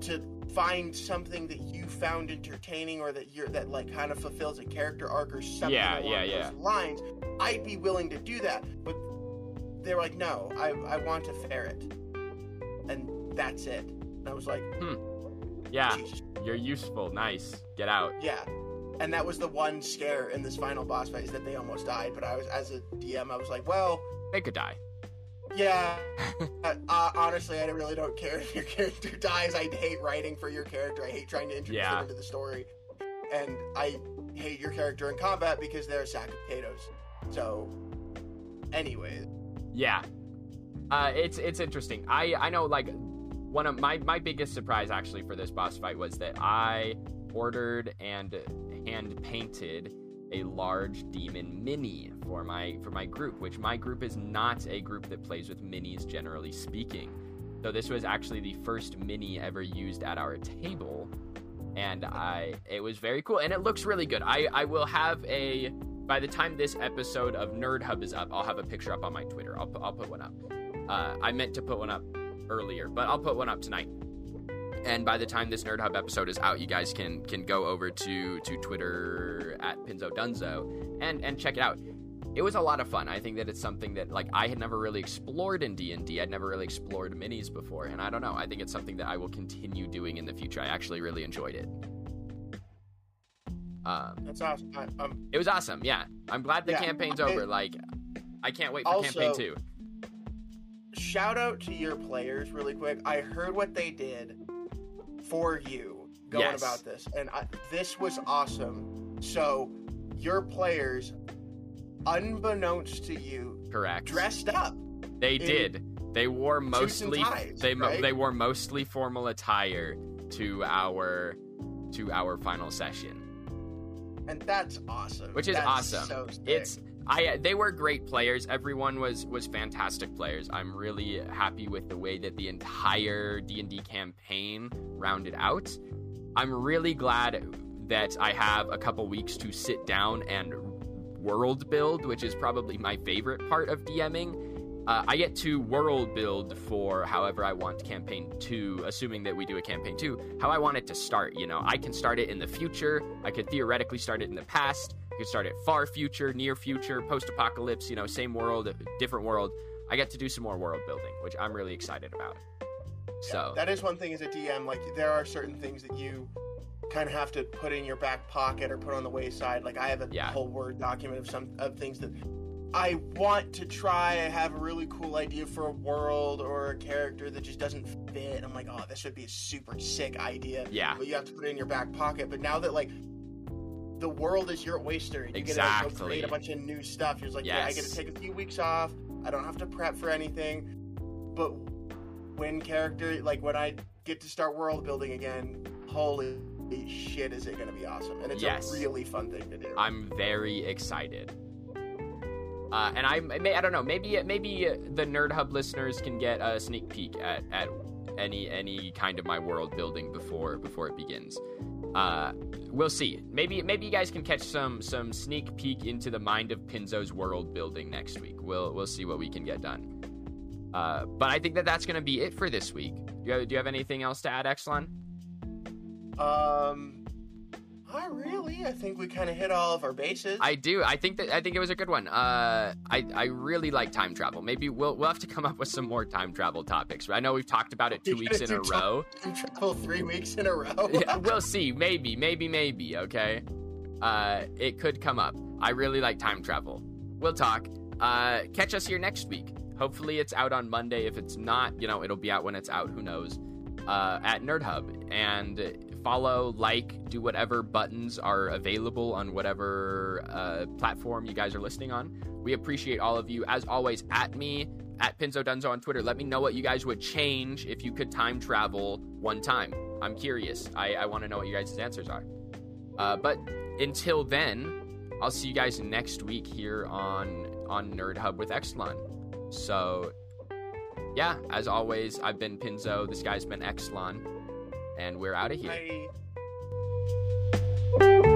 to find something that you found entertaining or that you're that like kind of fulfills a character arc or something Yeah, along yeah, those yeah. lines, I'd be willing to do that. But they're like, no, I I want a ferret, and that's it. And I was like, hmm. Yeah, Jesus, you're useful. Nice. Get out. yeah. And that was the one scare in this final boss fight is that they almost died. But I was as a DM, I was like, well, They could die. Yeah. uh, honestly, I really don't care if your character dies. I hate writing for your character. I hate trying to introduce Yeah. them into the story, and I hate your character in combat because they're a sack of potatoes. So, anyways, Yeah. Uh, it's it's interesting. I I know like one of my my biggest surprise actually for this boss fight was that I ordered and hand painted a large demon mini for my for my group, which my group is not a group that plays with minis generally speaking. So this was actually the first mini ever used at our table and I it was very cool and it looks really good. I I will have a by the time this episode of Nerd Hub is up, I'll have a picture up on my Twitter. I'll put, I'll put one up. Uh, I meant to put one up earlier, but I'll put one up tonight. And by the time this Nerd Hub episode is out, you guys can can go over to to Twitter at Pinzo Dunzo and and check it out. It was a lot of fun. I think that it's something that like I had never really explored in D and D. I'd never really explored minis before, and I don't know. I think it's something that I will continue doing in the future. I actually really enjoyed it. Um, that's awesome. I, um, it was awesome. Yeah, I'm glad the Yeah, campaign's I- over. Like, I can't wait for Also- campaign two. shout out to your players really quick. I heard what they did for you going Yes. about this, and I, this was awesome. So, your players, unbeknownst to you, Correct. dressed up. They in did. They wore mostly. ties, they right? they wore mostly formal attire to our to our final session, and that's awesome. which is That's awesome. So it's I they were great players. Everyone was was fantastic players. I'm really happy with the way that the entire D&D campaign rounded out. I'm really glad that I have a couple weeks to sit down and world build, which is probably my favorite part of DMing. Uh, I get to world build for however I want campaign two, assuming that we do a campaign two, how I want it to start. You know, I can start it in the future. I could theoretically start it in the past. Could start at far future, near future, post apocalypse, you know, same world, different world. I get to do some more world building, which I'm really excited about. So, that is one thing as a DM. Like there are certain things that you kind of have to put in your back pocket or put on the wayside. Like I have a Yeah. whole word document of some of things that I want to try. I have a really cool idea for a world or a character that just doesn't fit. I'm like, oh, this would be a super sick idea. yeah, But you have to put it in your back pocket. But now that like the world is your oyster, you get to Exactly. create a bunch of new stuff. You're just like, yeah, I get to take a few weeks off. I don't have to prep for anything. But when character like when I get to start world building again, holy shit, is it going to be awesome? And it's Yes. a really fun thing to do. I'm very excited. Uh, and I, may, I don't know, maybe maybe the Nerd Hub listeners can get a sneak peek at, at any any kind of my world building before before it begins. Uh, we'll see. Maybe maybe you guys can catch some some sneak peek into the mind of Pinzo's world building next week. We'll we'll see what we can get done. Uh, but I think that that's going to be it for this week. Do you have, do you have anything else to add, Exelon? Um, not really. I think we kind of hit all of our bases. I do. I think that I think it was a good one. Uh, I I really like time travel. Maybe we'll we'll have to come up with some more time travel topics. I know we've talked about it two You're weeks in a row. Time travel three weeks in a row. Yeah, we'll see. Maybe, maybe, maybe. Okay. Uh, it could come up. I really like time travel. We'll talk. Uh, catch us here next week. Hopefully, it's out on Monday. If it's not, you know, it'll be out when it's out. Who knows? Uh, at Nerd Hub and follow, like, do whatever buttons are available on whatever uh, platform you guys are listening on. We appreciate all of you. As always, at me at Pinzo Dunzo on Twitter. Let me know what you guys would change if you could time travel one time. I'm curious. I, I want to know what you guys' answers are. Uh, but until then, I'll see you guys next week here on on Nerd Hub with Exelon. So, yeah, as always, I've been Pinzo. This guy's been Exelon, and we're out of here. Bye.